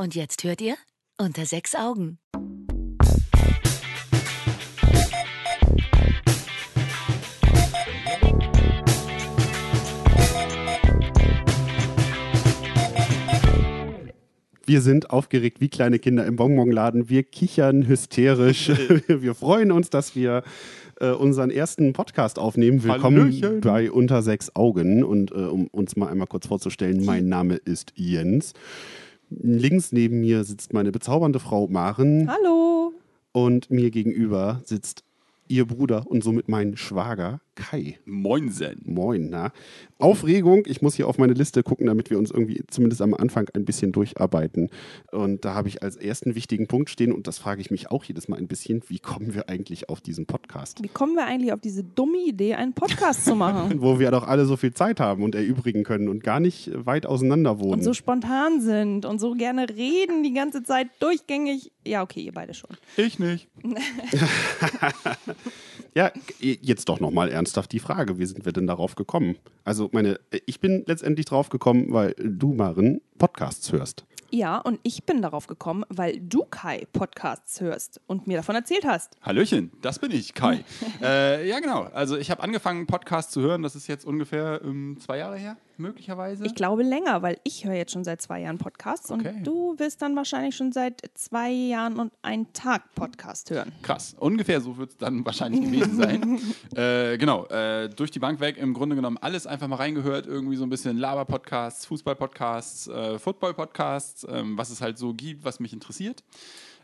Und jetzt hört ihr unter sechs Augen. Wir sind aufgeregt wie kleine Kinder im Bonbonladen. Wir kichern hysterisch. wir freuen uns, dass wir äh, unseren ersten Podcast aufnehmen. Willkommen Hallöchen. bei Unter sechs Augen. Und äh, um uns mal einmal kurz vorzustellen, mein Name ist Jens. Links neben mir sitzt meine bezaubernde Frau Maren Hallo. und mir gegenüber sitzt ihr Bruder und somit mein Schwager Kai. Moinsen. Moin, na. Aufregung, ich muss hier auf meine Liste gucken, damit wir uns irgendwie zumindest am Anfang ein bisschen durcharbeiten. Und da habe ich als ersten wichtigen Punkt stehen, und das frage ich mich auch jedes Mal ein bisschen, wie kommen wir eigentlich auf diesen Podcast? Wie kommen wir eigentlich auf diese dumme Idee, einen Podcast zu machen? Wo wir doch alle so viel Zeit haben und erübrigen können und gar nicht weit auseinander wohnen. und so spontan sind und so gerne reden die ganze Zeit durchgängig. Ja, okay, ihr beide schon. Ich nicht. Ja, jetzt doch nochmal ernsthaft die Frage, wie sind wir denn darauf gekommen? Also meine, ich bin letztendlich drauf gekommen, weil du, Maren, Podcasts hörst. Ja, und ich bin darauf gekommen, weil du Kai Podcasts hörst und mir davon erzählt hast. Hallöchen, das bin ich, Kai. äh, ja, genau. Also ich habe angefangen, Podcasts zu hören. Das ist jetzt ungefähr ähm, zwei Jahre her, möglicherweise. Ich glaube länger, weil ich höre jetzt schon seit zwei Jahren Podcasts Okay. und du wirst dann wahrscheinlich schon seit zwei Jahren und einen Tag Podcast hören. Krass. Ungefähr so wird es dann wahrscheinlich gewesen sein. äh, genau. Äh, durch die Bank weg im Grunde genommen alles einfach mal reingehört. Irgendwie so ein bisschen Laber-Podcasts, Fußball-Podcasts, äh, Football-Podcasts, ähm, was es halt so gibt, was mich interessiert.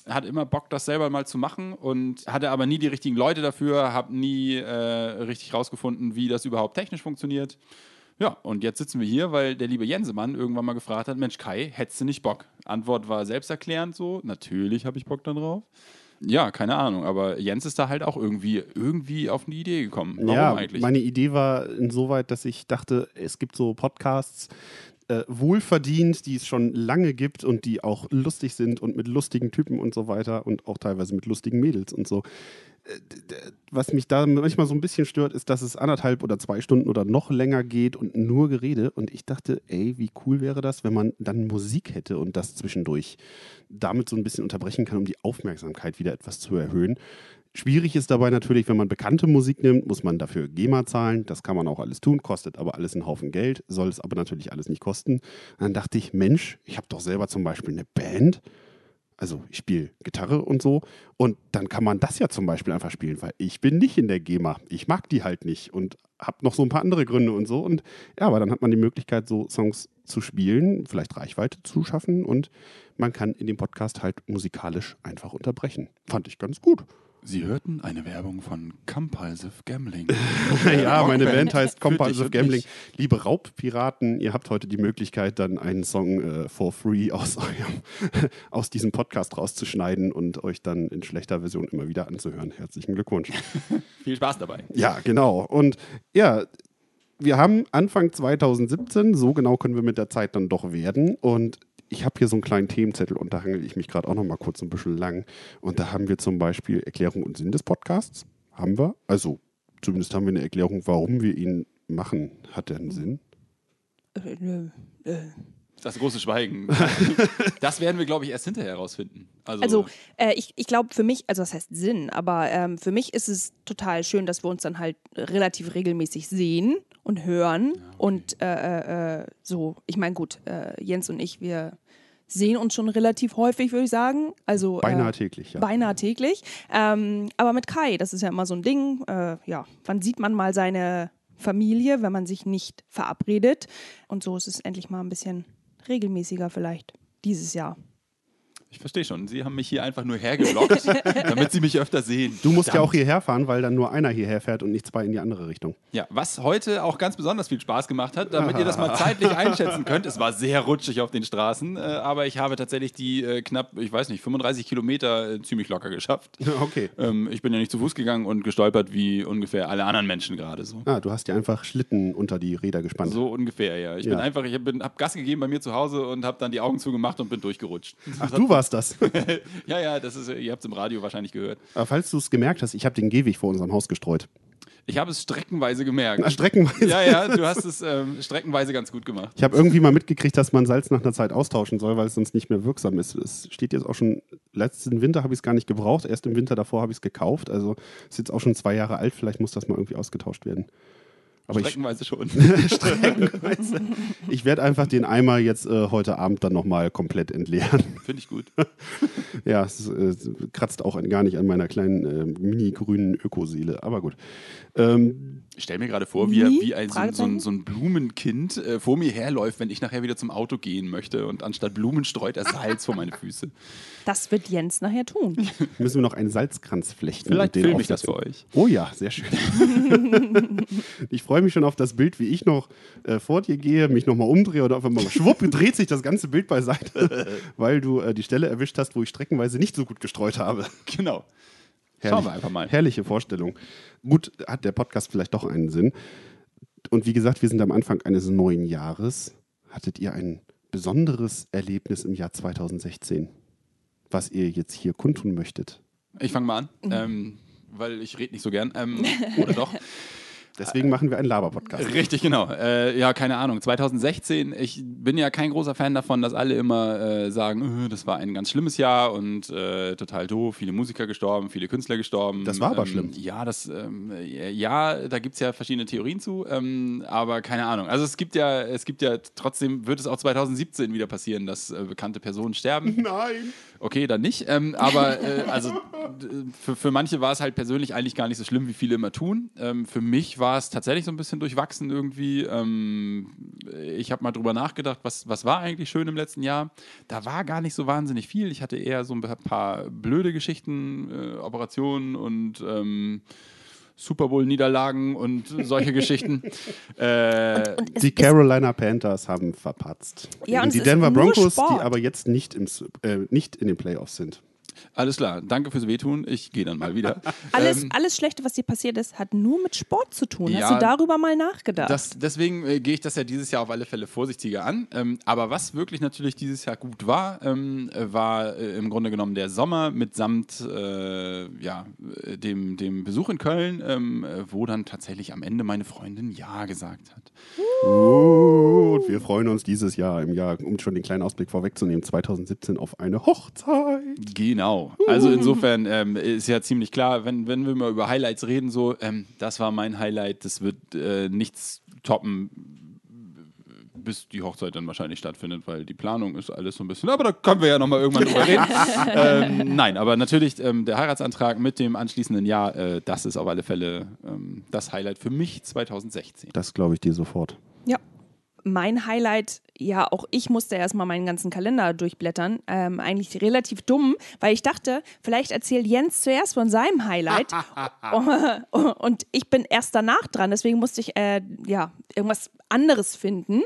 Hatte immer Bock, das selber mal zu machen und hatte aber nie die richtigen Leute dafür, habe nie äh, richtig rausgefunden, wie das überhaupt technisch funktioniert. Ja, und jetzt sitzen wir hier, weil der liebe Jensemann irgendwann mal gefragt hat: Mensch, Kai, hättest du nicht Bock? Antwort war selbsterklärend so: Natürlich habe ich Bock da drauf. Ja, keine Ahnung, aber Jens ist da halt auch irgendwie, irgendwie auf eine Idee gekommen. Warum ja, eigentlich? meine Idee war insoweit, dass ich dachte, es gibt so Podcasts, äh, wohlverdient, die es schon lange gibt und die auch lustig sind und mit lustigen Typen und so weiter und auch teilweise mit lustigen Mädels und so. Was mich da manchmal so ein bisschen stört, ist, dass es anderthalb oder zwei Stunden oder noch länger geht und nur Gerede. Und ich dachte, ey, wie cool wäre das, wenn man dann Musik hätte und das zwischendurch damit so ein bisschen unterbrechen kann, um die Aufmerksamkeit wieder etwas zu erhöhen. Schwierig ist dabei natürlich, wenn man bekannte Musik nimmt, muss man dafür GEMA zahlen. Das kann man auch alles tun, kostet aber alles einen Haufen Geld, soll es aber natürlich alles nicht kosten. Dann dachte ich, Mensch, ich habe doch selber zum Beispiel eine Band. Also ich spiele Gitarre und so. Und dann kann man das ja zum Beispiel einfach spielen, weil ich bin nicht in der GEMA. Ich mag die halt nicht und habe noch so ein paar andere Gründe und so. Und ja, aber dann hat man die Möglichkeit, so Songs zu spielen, vielleicht Reichweite zu schaffen und man kann in dem Podcast halt musikalisch einfach unterbrechen. Fand ich ganz gut. Sie hörten eine Werbung von Compulsive Gambling. Ja, meine Band heißt Compulsive Gambling. Liebe Raubpiraten, ihr habt heute die Möglichkeit, dann einen Song äh, for free aus, eurem, aus diesem Podcast rauszuschneiden und euch dann in schlechter Version immer wieder anzuhören. Herzlichen Glückwunsch. Viel Spaß dabei. ja, genau. Und ja, wir haben Anfang 2017, so genau können wir mit der Zeit dann doch werden. Und ich habe hier so einen kleinen Themenzettel und da hangel ich mich gerade auch noch mal kurz ein bisschen lang. Und da haben wir zum Beispiel Erklärung und Sinn des Podcasts. Haben wir. Also zumindest haben wir eine Erklärung, warum wir ihn machen. Hat der einen Sinn? Äh, nö, äh. Das große Schweigen. das werden wir, glaube ich, erst hinterher herausfinden. Also, Also äh, ich, ich glaube für mich, also das heißt Sinn, aber ähm, für mich ist es total schön, dass wir uns dann halt relativ regelmäßig sehen und hören. Und äh, äh, äh, so, ich meine, gut, äh, Jens und ich, wir sehen uns schon relativ häufig, würde ich sagen. Also Beinahe äh, täglich, ja. Beinahe täglich. Ähm, aber mit Kai, das ist ja immer so ein Ding. Äh, ja, wann sieht man mal seine Familie, wenn man sich nicht verabredet? Und so ist es endlich mal ein bisschen regelmäßiger vielleicht dieses Jahr. Ich verstehe schon. Sie haben mich hier einfach nur hergelockt, damit Sie mich öfter sehen. Du musst ja Verdammt. auch hierher fahren, weil dann nur einer hierher fährt und nicht zwei in die andere Richtung. Ja, was heute auch ganz besonders viel Spaß gemacht hat, damit ihr das mal zeitlich einschätzen könnt. Es war sehr rutschig auf den Straßen, äh, aber ich habe tatsächlich die äh, knapp, ich weiß nicht, 35 Kilometer äh, ziemlich locker geschafft. Okay. Ähm, ich bin ja nicht zu Fuß gegangen und gestolpert wie ungefähr alle anderen Menschen gerade so. Ah, du hast dir einfach Schlitten unter die Räder gespannt. So ungefähr, ja. Ich Ja. bin einfach, ich habe hab Gas gegeben bei mir zu Hause und habe dann die Augen zugemacht und bin durchgerutscht. Ach, du warst das. Ja, ja, das ist, ihr habt es im Radio wahrscheinlich gehört. Aber falls du es gemerkt hast, ich habe den Gehweg vor unserem Haus gestreut. Ich habe es streckenweise gemerkt. Na, streckenweise. Ja, ja, du hast es ähm, streckenweise ganz gut gemacht. Ich habe irgendwie mal mitgekriegt, dass man Salz nach einer Zeit austauschen soll, weil es sonst nicht mehr wirksam ist. Es steht jetzt auch schon, letzten Winter habe ich es gar nicht gebraucht, erst im Winter davor habe ich es gekauft. Also ist jetzt auch schon zwei Jahre alt, vielleicht muss das mal irgendwie ausgetauscht werden. Aber ich, Streckenweise schon. streckenweise. ich werde einfach den Eimer jetzt äh, heute Abend dann nochmal komplett entleeren. Finde ich gut. Ja, es äh, kratzt auch an, gar nicht an meiner kleinen äh, mini-grünen Ökoseele. Aber gut. Ähm, Ich stelle mir gerade vor, wie, Wie? wie ein, so, so, ein, so ein Blumenkind äh, vor mir herläuft, wenn ich nachher wieder zum Auto gehen möchte und anstatt Blumen streut er Salz vor meine Füße. Das wird Jens nachher tun. müssen wir noch einen Salzkranz flechten. Vielleicht und den filme ich das für euch. Oh ja, sehr schön. ich freue mich schon auf das Bild, wie ich noch äh, vor dir gehe, mich nochmal umdrehe und auf einmal schwupp dreht sich das ganze Bild beiseite, weil du äh, die Stelle erwischt hast, wo ich streckenweise nicht so gut gestreut habe. Genau. Herrlich. Schauen wir einfach mal. Herrliche Vorstellung. Gut, hat der Podcast vielleicht doch einen Sinn. Und wie gesagt, wir sind am Anfang eines neuen Jahres. Hattet ihr ein besonderes Erlebnis im Jahr 2016, was ihr jetzt hier kundtun möchtet? Ich fange mal an, Mhm. ähm, weil ich rede nicht so gern. Ähm, oder doch? Deswegen machen wir einen Laber-Podcast. Richtig, genau. Äh, ja, keine Ahnung. 2016, ich bin ja kein großer Fan davon, dass alle immer äh, sagen, äh, das war ein ganz schlimmes Jahr und äh, total doof, viele Musiker gestorben, viele Künstler gestorben. Das war aber ähm, schlimm. Ja, das, ähm, ja, da gibt es ja verschiedene Theorien zu, ähm, aber keine Ahnung. Also es gibt ja, es gibt ja trotzdem, wird es auch 2017 wieder passieren, dass äh, bekannte Personen sterben. Nein! Okay, dann nicht. Ähm, aber äh, also für, für manche war es halt persönlich eigentlich gar nicht so schlimm, wie viele immer tun. Ähm, für mich war es tatsächlich so ein bisschen durchwachsen irgendwie. Ähm, ich habe mal drüber nachgedacht, was, was war eigentlich schön im letzten Jahr. Da war gar nicht so wahnsinnig viel. Ich hatte eher so ein paar blöde Geschichten, äh, Operationen und ähm, Super Bowl-Niederlagen und solche Geschichten. Äh, Und es Die ist- Carolina Panthers haben verpatzt. Ja, und die Denver Broncos, die aber jetzt nicht, im, S- äh, nicht in den Playoffs sind. Alles klar, danke fürs Wehtun. Ich gehe dann mal wieder. alles, Ähm, alles Schlechte, was dir passiert ist, hat nur mit Sport zu tun. Ja, Hast du darüber mal nachgedacht? Das, deswegen äh, gehe ich das ja dieses Jahr auf alle Fälle vorsichtiger an. Ähm, aber was wirklich natürlich dieses Jahr gut war, ähm, äh, war äh, im Grunde genommen der Sommer mitsamt äh, ja, dem, dem Besuch in Köln, ähm, äh, wo dann tatsächlich am Ende meine Freundin Ja gesagt hat. Uh, und wir freuen uns dieses Jahr im Jahr, um schon den kleinen Ausblick vorwegzunehmen, 2017 auf eine Hochzeit. Genau. Also insofern ähm, ist ja ziemlich klar, wenn, wenn wir mal über Highlights reden, so, ähm, das war mein Highlight, das wird äh, nichts toppen, bis die Hochzeit dann wahrscheinlich stattfindet, weil die Planung ist alles so ein bisschen, aber da können wir ja nochmal irgendwann drüber reden. ähm, nein, aber natürlich ähm, der Heiratsantrag mit dem anschließenden Jahr, äh, das ist auf alle Fälle ähm, das Highlight für mich 2016. Das glaube ich dir sofort. Ja. Mein Highlight, ja, auch ich musste erstmal meinen ganzen Kalender durchblättern. Ähm, eigentlich relativ dumm, weil ich dachte, vielleicht erzählt Jens zuerst von seinem Highlight und ich bin erst danach dran. Deswegen musste ich äh, ja irgendwas anderes finden,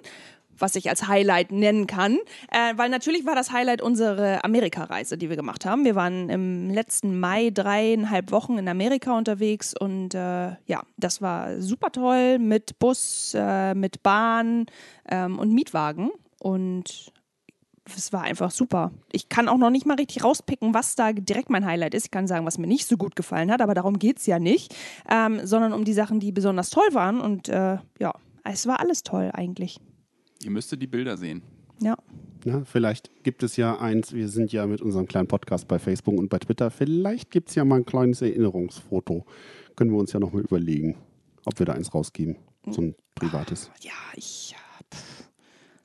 was ich als Highlight nennen kann. Äh, weil natürlich war das Highlight unsere Amerika-Reise, die wir gemacht haben. Wir waren im letzten Mai dreieinhalb Wochen in Amerika unterwegs und äh, ja, das war super toll mit Bus, äh, mit Bahn ähm, und Mietwagen. Und es war einfach super. Ich kann auch noch nicht mal richtig rauspicken, was da direkt mein Highlight ist. Ich kann sagen, was mir nicht so gut gefallen hat, aber darum geht es ja nicht, ähm, sondern um die Sachen, die besonders toll waren. Und äh, ja, es war alles toll eigentlich. Ihr müsstet die Bilder sehen. Ja. Ja, vielleicht gibt es ja eins, wir sind ja mit unserem kleinen Podcast bei Facebook und bei Twitter, vielleicht gibt es ja mal ein kleines Erinnerungsfoto. Können wir uns ja nochmal überlegen, ob wir da eins rausgeben. So ein privates. Ja, ich.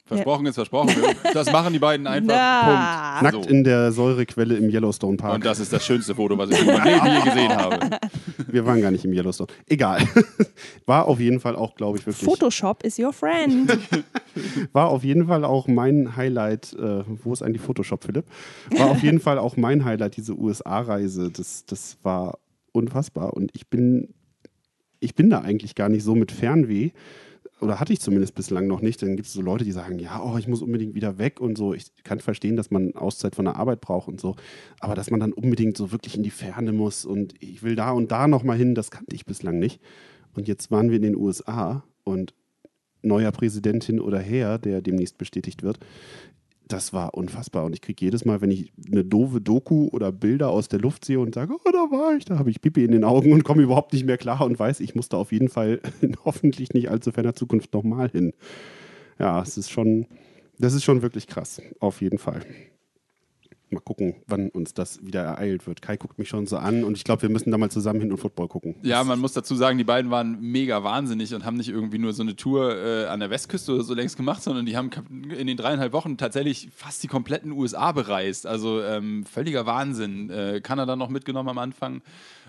Versprochen ist versprochen. Das machen die beiden einfach. Na. Punkt. Nackt So. in der Säurequelle im Yellowstone Park. Und das ist das schönste Foto, was ich in meinem Leben je gesehen habe. wir waren gar nicht im Yellowstone. Egal. War auf jeden Fall auch, glaube ich, wirklich. Photoshop is your friend. War auf jeden Fall auch mein Highlight. Äh, wo ist eigentlich Photoshop, Philipp? War auf jeden Fall auch mein Highlight, diese USA-Reise. Das, das war unfassbar. Und ich bin, ich bin da eigentlich gar nicht so mit Fernweh. Oder hatte ich zumindest bislang noch nicht. Dann gibt es so Leute, die sagen, ja, oh, ich muss unbedingt wieder weg und so. Ich kann verstehen, dass man Auszeit von der Arbeit braucht und so. Aber dass man dann unbedingt so wirklich in die Ferne muss und ich will da und da nochmal hin, das kannte ich bislang nicht. Und jetzt waren wir in den USA und neuer Präsident hin oder her, der demnächst bestätigt wird. Das war unfassbar. Und ich kriege jedes Mal, wenn ich eine doofe Doku oder Bilder aus der Luft sehe und sage, oh, da war ich, da habe ich Pipi in den Augen und komme überhaupt nicht mehr klar und weiß, ich muss da auf jeden Fall in hoffentlich nicht allzu ferner Zukunft nochmal hin. Ja, es ist schon, das ist schon wirklich krass, auf jeden Fall. Mal gucken, wann uns das wieder ereilt wird. Kai guckt mich schon so an und ich glaube, wir müssen da mal zusammen hin und Football gucken. Ja, man muss dazu sagen, die beiden waren mega wahnsinnig und haben nicht irgendwie nur so eine Tour äh, an der Westküste oder so längst gemacht, sondern die haben in den dreieinhalb Wochen tatsächlich fast die kompletten USA bereist. Also ähm, völliger Wahnsinn. Äh, Kanada noch mitgenommen am Anfang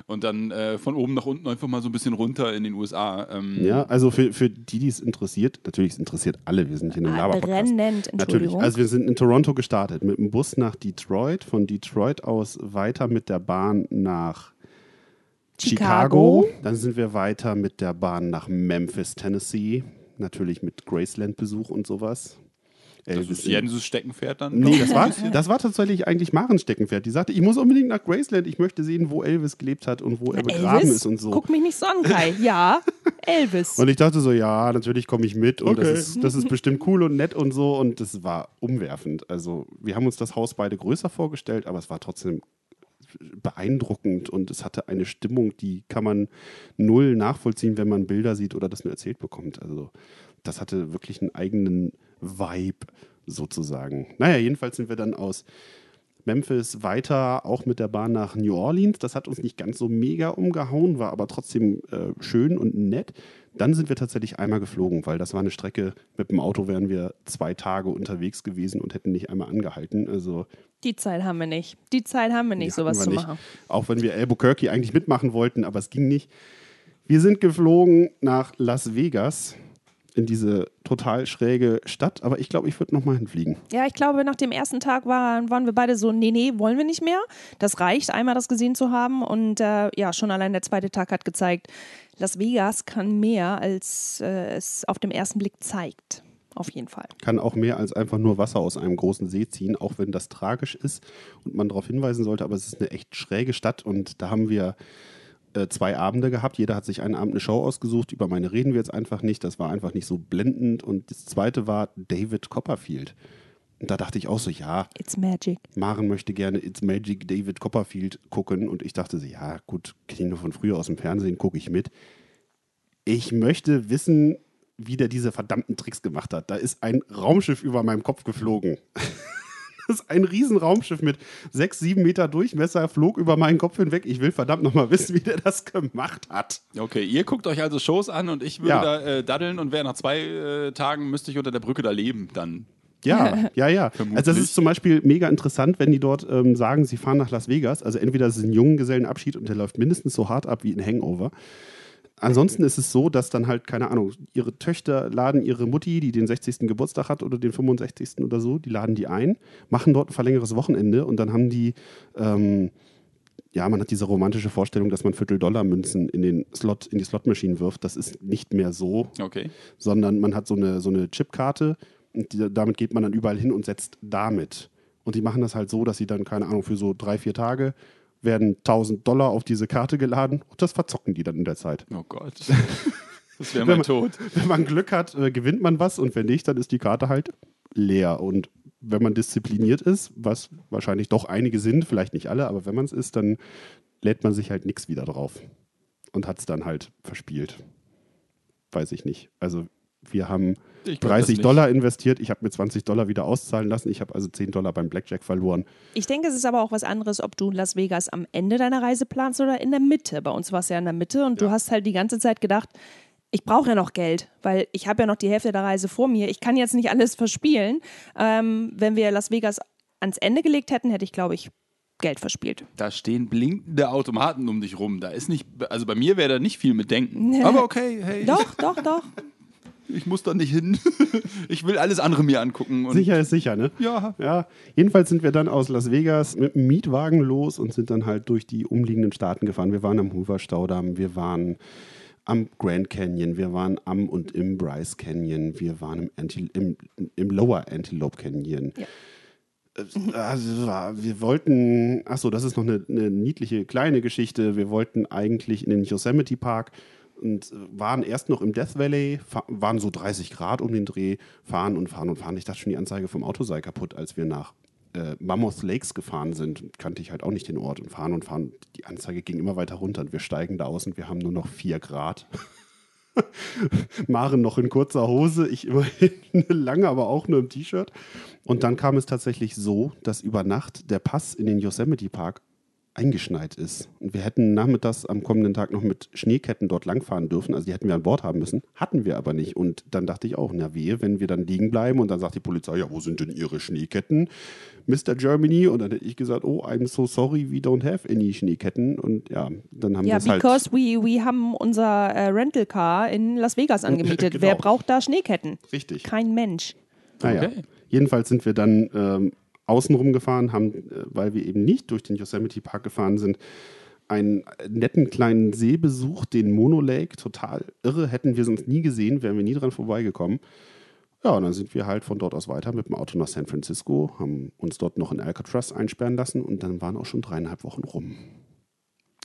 und dann äh, von oben nach unten einfach mal so ein bisschen runter in den USA. Ähm, Ja, also für, für die, die es interessiert, natürlich, es interessiert alle, wir sind hier in einem Ah, Laber-Podcast. brennend, Natürlich. Also wir sind in Toronto gestartet mit dem Bus nach Detroit, von Detroit aus weiter mit der Bahn nach Chicago. Chicago. Dann sind wir weiter mit der Bahn nach Memphis, Tennessee. Natürlich mit Graceland-Besuch und sowas. Das Elvis ist Jenses Steckenpferd dann. Nee, das war, das war tatsächlich eigentlich Marens Steckenpferd. Die sagte, ich muss unbedingt nach Graceland, ich möchte sehen, wo Elvis gelebt hat und wo er begraben Elvis? ist und so. Guck mich nicht so an, Kai. Ja, Elvis. Und ich dachte so, ja, natürlich komme ich mit und Okay. das, ist, das ist bestimmt cool und nett und so. Und das war umwerfend. Also, wir haben uns das Haus beide größer vorgestellt, aber es war trotzdem beeindruckend und es hatte eine Stimmung, die kann man null nachvollziehen, wenn man Bilder sieht oder das nur erzählt bekommt. Also, das hatte wirklich einen eigenen Vibe sozusagen. Naja, jedenfalls sind wir dann aus Memphis weiter, auch mit der Bahn nach New Orleans. Das hat uns nicht ganz so mega umgehauen, war aber trotzdem äh, schön und nett. Dann sind wir tatsächlich einmal geflogen, weil das war eine Strecke, mit dem Auto wären wir zwei Tage unterwegs gewesen und hätten nicht einmal angehalten. Also Die Zeit haben wir nicht. Die Zeit haben wir nicht, sowas hatten zu wir nicht. machen. Auch wenn wir Albuquerque eigentlich mitmachen wollten, aber es ging nicht. Wir sind geflogen nach Las Vegas in diese total schräge Stadt, aber ich glaube, ich würde nochmal hinfliegen. Ja, ich glaube, nach dem ersten Tag waren, waren wir beide so, nee, nee, wollen wir nicht mehr. Das reicht, einmal das gesehen zu haben. Und äh, ja, schon allein der zweite Tag hat gezeigt, Las Vegas kann mehr, als äh, es auf dem ersten Blick zeigt. Auf jeden Fall. kann auch mehr als einfach nur Wasser aus einem großen See ziehen, auch wenn das tragisch ist und man darauf hinweisen sollte. Aber es ist eine echt schräge Stadt und da haben wir äh, zwei Abende gehabt. Jeder hat sich einen Abend eine Show ausgesucht. Über meine reden wir jetzt einfach nicht. Das war einfach nicht so blendend. Und das zweite war David Copperfield. Und da dachte ich auch so, ja, It's magic. Maren möchte gerne It's Magic David Copperfield gucken. Und ich dachte so, ja, gut, kenne ich nur von früher aus dem Fernsehen, gucke ich mit. Ich möchte wissen, wie der diese verdammten Tricks gemacht hat. Da ist ein Raumschiff über meinem Kopf geflogen. Das ist ein Riesenraumschiff mit sechs, sieben Meter Durchmesser, flog über meinen Kopf hinweg. Ich will verdammt nochmal wissen, wie der das gemacht hat. Okay, ihr guckt euch also Shows an und ich würde Ja. da äh, daddeln und wäre nach zwei äh, Tagen müsste ich unter der Brücke da leben dann. Ja, ja, ja. Vermutlich. Also das ist zum Beispiel mega interessant, wenn die dort ähm, sagen, sie fahren nach Las Vegas. Also entweder es ist ein Junggesellenabschied und der läuft mindestens so hart ab wie ein Hangover. Ansonsten ist es so, dass dann halt, keine Ahnung, ihre Töchter laden ihre Mutti, die den 60. Geburtstag hat oder den 65. oder so, die laden die ein, machen dort ein verlängertes Wochenende und dann haben die, ähm, ja, man hat diese romantische Vorstellung, dass man Viertel-Dollar-Münzen in, den Slot, in die Slotmaschinen wirft. Das ist nicht mehr so Okay. sondern man hat so eine, so eine Chipkarte und die, damit geht man dann überall hin und setzt damit. Und die machen das halt so, dass sie dann, keine Ahnung, für so drei, vier Tage werden 1000 Dollar auf diese Karte geladen und das verzocken die dann in der Zeit. Oh Gott. Das wäre mein Tod. Wenn man Glück hat, äh, gewinnt man was und wenn nicht, dann ist die Karte halt leer. Und wenn man diszipliniert ist, was wahrscheinlich doch einige sind, vielleicht nicht alle, aber wenn man es ist, dann lädt man sich halt nichts wieder drauf und hat es dann halt verspielt. Weiß ich nicht. Also wir haben Ich glaub das 30 nicht. Dollar investiert, ich habe mir 20 Dollar wieder auszahlen lassen, ich habe also 10 Dollar beim Blackjack verloren. Ich denke, es ist aber auch was anderes, ob du Las Vegas am Ende deiner Reise planst oder in der Mitte. Bei uns war es ja in der Mitte und du hast halt die ganze Zeit gedacht, ich brauche ja noch Geld, weil ich habe ja noch die Hälfte der Reise vor mir. Ich kann jetzt nicht alles verspielen. Ähm, wenn wir Las Vegas ans Ende gelegt hätten, hätte ich, glaube ich, Geld verspielt. Da stehen blinkende Automaten um dich rum. Da ist nicht, also bei mir wäre da nicht viel mit denken. Aber okay, hey, Doch, doch, doch. Ich muss da nicht hin. Ich will alles andere mir angucken. Und Sicher ist sicher, ne? Ja. Ja, jedenfalls sind wir dann aus Las Vegas mit einem Mietwagen los und sind dann halt durch die umliegenden Staaten gefahren. Wir waren am Hoover-Staudamm, wir waren am Grand Canyon, wir waren am und im Bryce Canyon, wir waren im, Anti im, im Lower Antelope Canyon. Ja. Äh, Also, wir wollten, achso, das ist noch eine, eine niedliche kleine Geschichte. Wir wollten eigentlich in den Yosemite Park, und waren erst noch im Death Valley, waren so 30 Grad um den Dreh, fahren und fahren und fahren. Ich dachte schon, die Anzeige vom Auto sei kaputt, als wir nach äh, Mammoth Lakes gefahren sind. Kannte ich halt auch nicht den Ort und fahren und fahren. Die Anzeige ging immer weiter runter und wir steigen da aus und wir haben nur noch 4 Grad. Maren noch in kurzer Hose, ich immerhin lange, aber auch nur im T-Shirt. Und dann kam es tatsächlich so, dass über Nacht der Pass in den Yosemite Park eingeschneit ist. Und wir hätten nachmittags am kommenden Tag noch mit Schneeketten dort langfahren dürfen. Also die hätten wir an Bord haben müssen. Hatten wir aber nicht. Und dann dachte ich auch, na wehe, wenn wir dann liegen bleiben und dann sagt die Polizei, ja, wo sind denn Ihre Schneeketten, Mr. Germany? Und dann hätte ich gesagt, oh, I'm so sorry, we don't have any Schneeketten. Und ja, dann haben wir Ja, es halt... because we, we haben unser äh, Rental Car in Las Vegas angemietet. Genau. Wer braucht da Schneeketten? Richtig. Kein Mensch. Naja, Okay. jedenfalls sind wir dann ähm, außenrum gefahren, haben, äh, weil wir eben nicht durch den Yosemite Park gefahren sind, einen netten kleinen See besucht, den Mono Lake. Total irre, hätten wir sonst nie gesehen, wären wir nie dran vorbeigekommen. Ja, und dann sind wir halt von dort aus weiter mit dem Auto nach San Francisco, haben uns dort noch in Alcatraz einsperren lassen und dann waren auch schon dreieinhalb Wochen rum.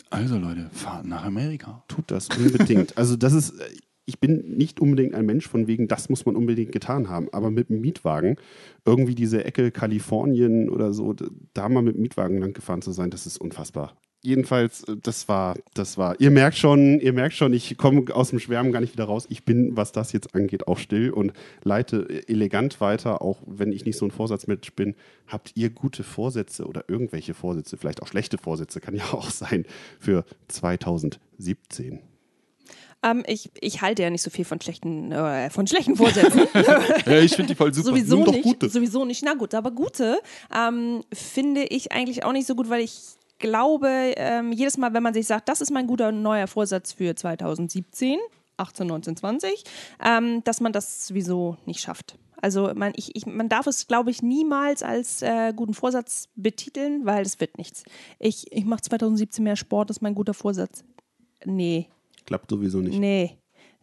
Also Leute, fahrt nach Amerika. Tut das unbedingt. also das ist, äh, ich bin nicht unbedingt ein Mensch von wegen, das muss man unbedingt getan haben, aber mit dem Mietwagen, irgendwie diese Ecke Kalifornien oder so, da mal mit dem Mietwagen lang gefahren zu sein, das ist unfassbar. Jedenfalls, äh, das war, das war, ihr merkt schon, ihr merkt schon, ich komme aus dem Schwärmen gar nicht wieder raus. Ich bin, was das jetzt angeht, auch still und leite elegant weiter, auch wenn ich nicht so ein Vorsatzmensch bin. Habt ihr gute Vorsätze oder irgendwelche Vorsätze, vielleicht auch schlechte Vorsätze, kann ja auch sein, für 2017? Ähm, ich, ich halte ja nicht so viel von schlechten, äh, von schlechten Vorsätzen. Ja, ich finde die voll super. sowieso Nimm nicht. gute. Sowieso nicht. Na gut, aber gute ähm, finde ich eigentlich auch nicht so gut, weil ich glaube, ähm, jedes Mal, wenn man sich sagt, das ist mein guter neuer Vorsatz für 2017, 18, 19, 20, ähm, dass man das sowieso nicht schafft. Also man, ich, ich, man darf es, glaube ich, niemals als äh, guten Vorsatz betiteln, weil es wird nichts. Ich, ich mache 2017 mehr Sport, das ist mein guter Vorsatz. Nee, Klappt sowieso nicht. Nee.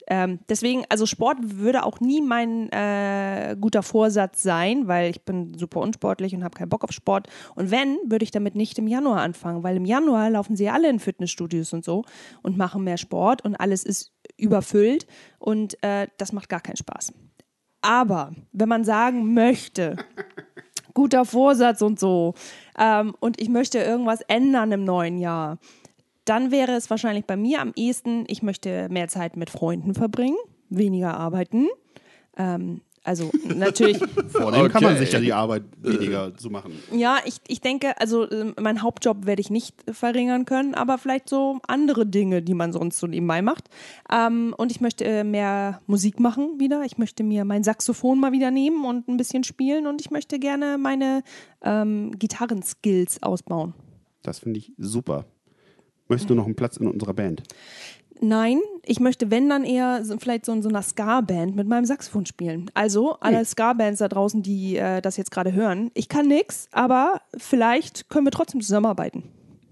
Ähm, deswegen, also Sport würde auch nie mein äh, guter Vorsatz sein, weil ich bin super unsportlich und habe keinen Bock auf Sport. Und wenn, würde ich damit nicht im Januar anfangen, weil im Januar laufen sie alle in Fitnessstudios und so und machen mehr Sport und alles ist überfüllt und äh, das macht gar keinen Spaß. Aber wenn man sagen möchte, guter Vorsatz und so, ähm, und ich möchte irgendwas ändern im neuen Jahr, dann wäre es wahrscheinlich bei mir am ehesten, ich möchte mehr Zeit mit Freunden verbringen, weniger arbeiten. Ähm, also natürlich, Vor dem kann man Okay. sich ja die Arbeit weniger zu machen. ja, ich, ich denke, also ähm, meinen Hauptjob werde ich nicht verringern können, aber vielleicht so andere Dinge, die man sonst so nebenbei macht. Ähm, und ich möchte äh, mehr Musik machen wieder. Ich möchte mir mein Saxophon mal wieder nehmen und ein bisschen spielen und ich möchte gerne meine ähm, Gitarrenskills ausbauen. Das finde ich super. Möchtest du noch einen Platz in unserer Band? Nein, ich möchte, wenn dann eher so, vielleicht so in so einer Ska-Band mit meinem Saxophon spielen. Also, alle Ska-Bands da draußen, die äh, das jetzt gerade hören. Ich kann nix, aber vielleicht können wir trotzdem zusammenarbeiten.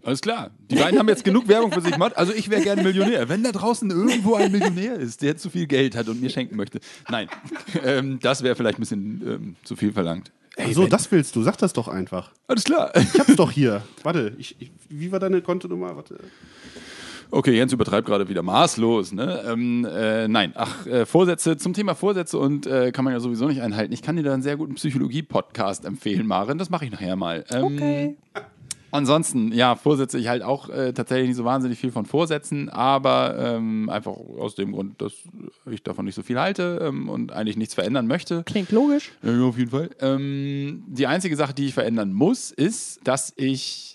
Alles klar. Die beiden haben jetzt genug Werbung für sich gemacht. Also ich wäre gerne Millionär. Wenn da draußen irgendwo ein Millionär ist, der zu viel Geld hat und mir schenken möchte. Nein, ähm, das wäre vielleicht ein bisschen ähm, zu viel verlangt. Ey, so, das willst du. Sag das doch einfach. Alles klar. Ich hab's doch hier. Warte, ich, ich, wie war deine Kontonummer? Warte. Okay, Jens übertreibt gerade wieder maßlos. Ne? Ähm, äh, nein, ach, äh, Vorsätze zum Thema Vorsätze und äh, kann man ja sowieso nicht einhalten. Ich kann dir da einen sehr guten Psychologie-Podcast empfehlen, Maren. Das mache ich nachher mal. Ähm, Okay. Ansonsten, ja, Vorsätze, ich halt auch äh, tatsächlich nicht so wahnsinnig viel von Vorsätzen, aber ähm, einfach aus dem Grund, dass ich davon nicht so viel halte ähm, und eigentlich nichts verändern möchte. Klingt logisch. Ja, auf jeden Fall. Ähm, die einzige Sache, die ich verändern muss, ist, dass ich,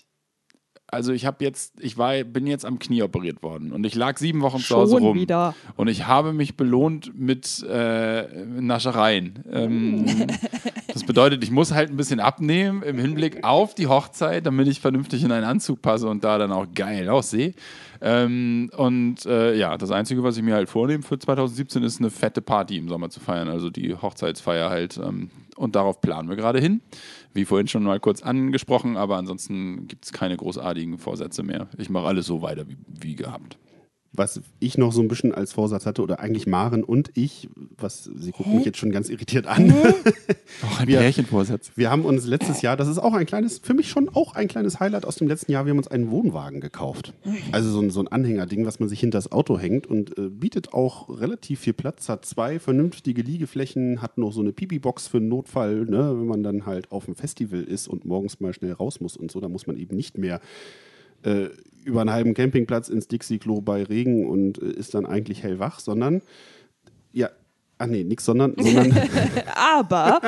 also ich habe jetzt, ich war, bin jetzt am Knie operiert worden und ich lag sieben Wochen zu Hause Schon rum. wieder. Und ich habe mich belohnt mit äh, Naschereien. Ähm, das bedeutet, ich muss halt ein bisschen abnehmen im Hinblick auf die Hochzeit, damit ich vernünftig in einen Anzug passe und da dann auch geil aussehe. Ähm, und äh, ja, das Einzige, was ich mir halt vornehme für 2017, ist eine fette Party im Sommer zu feiern. Also die Hochzeitsfeier halt. Ähm, und darauf planen wir gerade hin. Wie vorhin schon mal kurz angesprochen, aber ansonsten gibt es keine großartigen Vorsätze mehr. Ich mache alles so weiter wie, wie gehabt. Was ich noch so ein bisschen als Vorsatz hatte, oder eigentlich Maren und ich, was sie guckt mich jetzt schon ganz irritiert an. Auch ein Wir- Pärchenvorsatz. Wir haben uns letztes Jahr, das ist auch ein kleines, für mich schon auch ein kleines Highlight aus dem letzten Jahr, wir haben uns einen Wohnwagen gekauft. Also so ein, so ein Anhängerding, was man sich hinter das Auto hängt und äh, bietet auch relativ viel Platz, hat zwei vernünftige Liegeflächen, hat noch so eine Pipi-Box für einen Notfall, ne, wenn man dann halt auf dem Festival ist und morgens mal schnell raus muss und so, da muss man eben nicht mehr äh, über einen halben Campingplatz ins Dixie-Klo bei Regen und äh, ist dann eigentlich hellwach, sondern ja, ach nee, nix, sondern, sondern Aber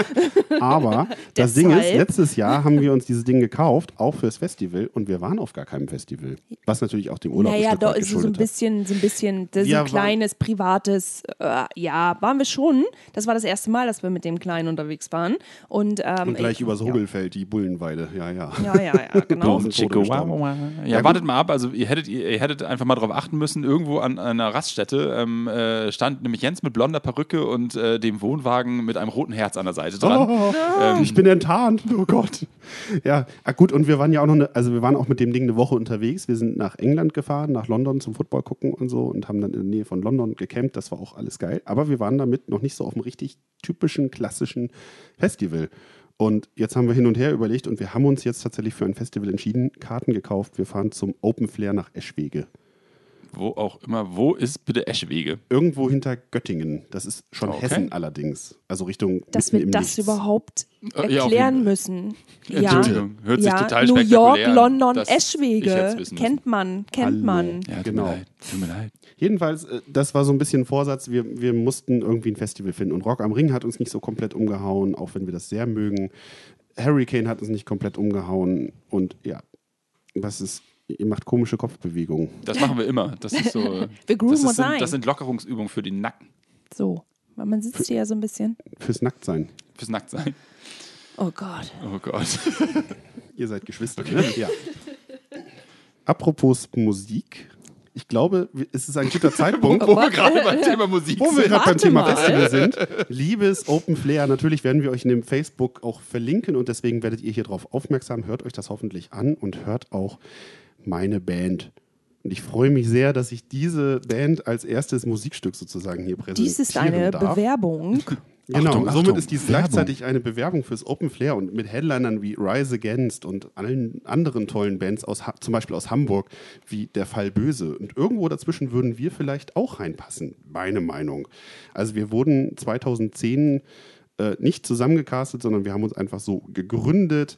aber das Ding ist, letztes Jahr haben wir uns dieses Ding gekauft, auch fürs Festival, und wir waren auf gar keinem Festival. Was natürlich auch dem Urlaub naja, doch so ein bisschen, so ein bisschen, das Wir ein kleines, privates, äh, ja, waren wir schon. Das war das erste Mal, dass wir mit dem Kleinen unterwegs waren. Und, ähm, Und gleich ich, übers Hobelfeld, die Bullenweide, ja, ja. Ja, ja, ja, genau. Gestorben. Ja, wartet mal ab. Also ihr hättet, ihr, ihr hättet einfach mal darauf achten müssen, irgendwo an einer Raststätte ähm, äh, stand nämlich Jens mit blonder Perücke und äh, dem Wohnwagen mit einem roten Herz an der Seite dran. Oh, Ähm, ich bin enttarnt, oh Gott. Ja, ah, gut, und wir waren ja auch noch, eine, also wir waren auch mit dem Ding eine Woche unterwegs. Wir sind nach England gefahren, nach London zum Football gucken und so und haben dann in der Nähe von London gecampt. Das war auch alles geil. Aber wir waren damit noch nicht so auf einem richtig typischen, klassischen Festival. Und jetzt haben wir hin und her überlegt und wir haben uns jetzt tatsächlich für ein Festival entschieden, Karten gekauft. Wir fahren zum Open Flair nach Eschwege. Wo auch immer, wo ist bitte Eschwege? Irgendwo hinter Göttingen. Das ist schon Okay. Hessen allerdings. Also Richtung. dass wir das Nichts. überhaupt Äh, ja, erklären jeden- müssen. Entschuldigung, hört sich ja, total New York, an. London, Das- Eschwege. Kennt man, kennt Hallo. man. Ja, tut Genau. mir leid. Tut mir leid. Jedenfalls, äh, das war so ein bisschen Vorsatz. Wir, wir mussten irgendwie ein Festival finden. Und Rock am Ring hat uns nicht so komplett umgehauen, auch wenn wir das sehr mögen. Hurricane hat uns nicht komplett umgehauen. Und ja, was ist. Ihr macht komische Kopfbewegungen. Das machen wir immer. Das ist so. Wir grooven das, ist, ein. sind, das sind Lockerungsübungen für den Nacken, So, weil man sitzt hier ja so ein bisschen. Fürs Nacktsein. fürs Nacktsein. Oh Gott. Oh Gott. Ihr seid Geschwister. Ne? Ja. Apropos Musik. Ich glaube, wir- es ist ein guter Zeitpunkt, Wo wir gerade beim Thema Musik Wo wir sind. gerade beim Thema mal. Festival sind, liebes Open Flair, natürlich werden wir euch in dem Facebook auch verlinken und deswegen werdet ihr hier drauf aufmerksam. Hört euch das hoffentlich an und hört auch meine Band. Und ich freue mich sehr, dass ich diese Band als erstes Musikstück sozusagen hier präsentieren Dies ist eine darf. Bewerbung. Genau, Achtung, somit Achtung, ist dies Werbung. gleichzeitig eine Bewerbung fürs Open Flair und mit Headlinern wie Rise Against und allen anderen tollen Bands, aus, zum Beispiel aus Hamburg, wie Der Fall Böse. Und irgendwo dazwischen würden wir vielleicht auch reinpassen, meine Meinung. Also wir wurden 2010 äh, nicht zusammengecastet, sondern wir haben uns einfach so gegründet.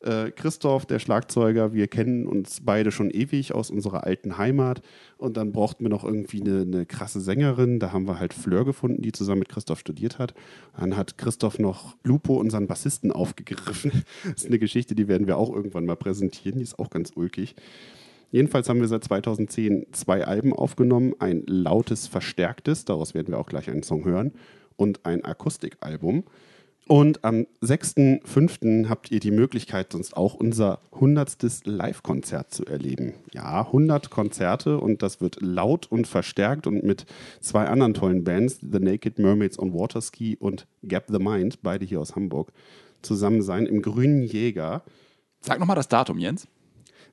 Äh, Christoph, der Schlagzeuger, wir kennen uns beide schon ewig aus unserer alten Heimat. Und dann brauchten wir noch irgendwie eine, eine krasse Sängerin. Da haben wir halt Fleur gefunden, die zusammen mit Christoph studiert hat. Dann hat Christoph noch Lupo, unseren Bassisten, aufgegriffen. Das ist eine Geschichte, die werden wir auch irgendwann mal präsentieren. Die ist auch ganz ulkig. Jedenfalls haben wir seit 2010 zwei Alben aufgenommen. Ein lautes, verstärktes, daraus werden wir auch gleich einen Song hören, und ein Akustikalbum. Und am 6.5. habt ihr die Möglichkeit, sonst auch unser 100. Live-Konzert zu erleben. Ja, 100 Konzerte und das wird laut und verstärkt und mit zwei anderen tollen Bands, The Naked Mermaids on Waterski und Gap the Mind, beide hier aus Hamburg, zusammen sein im Grünen Jäger. Sag nochmal das Datum, Jens.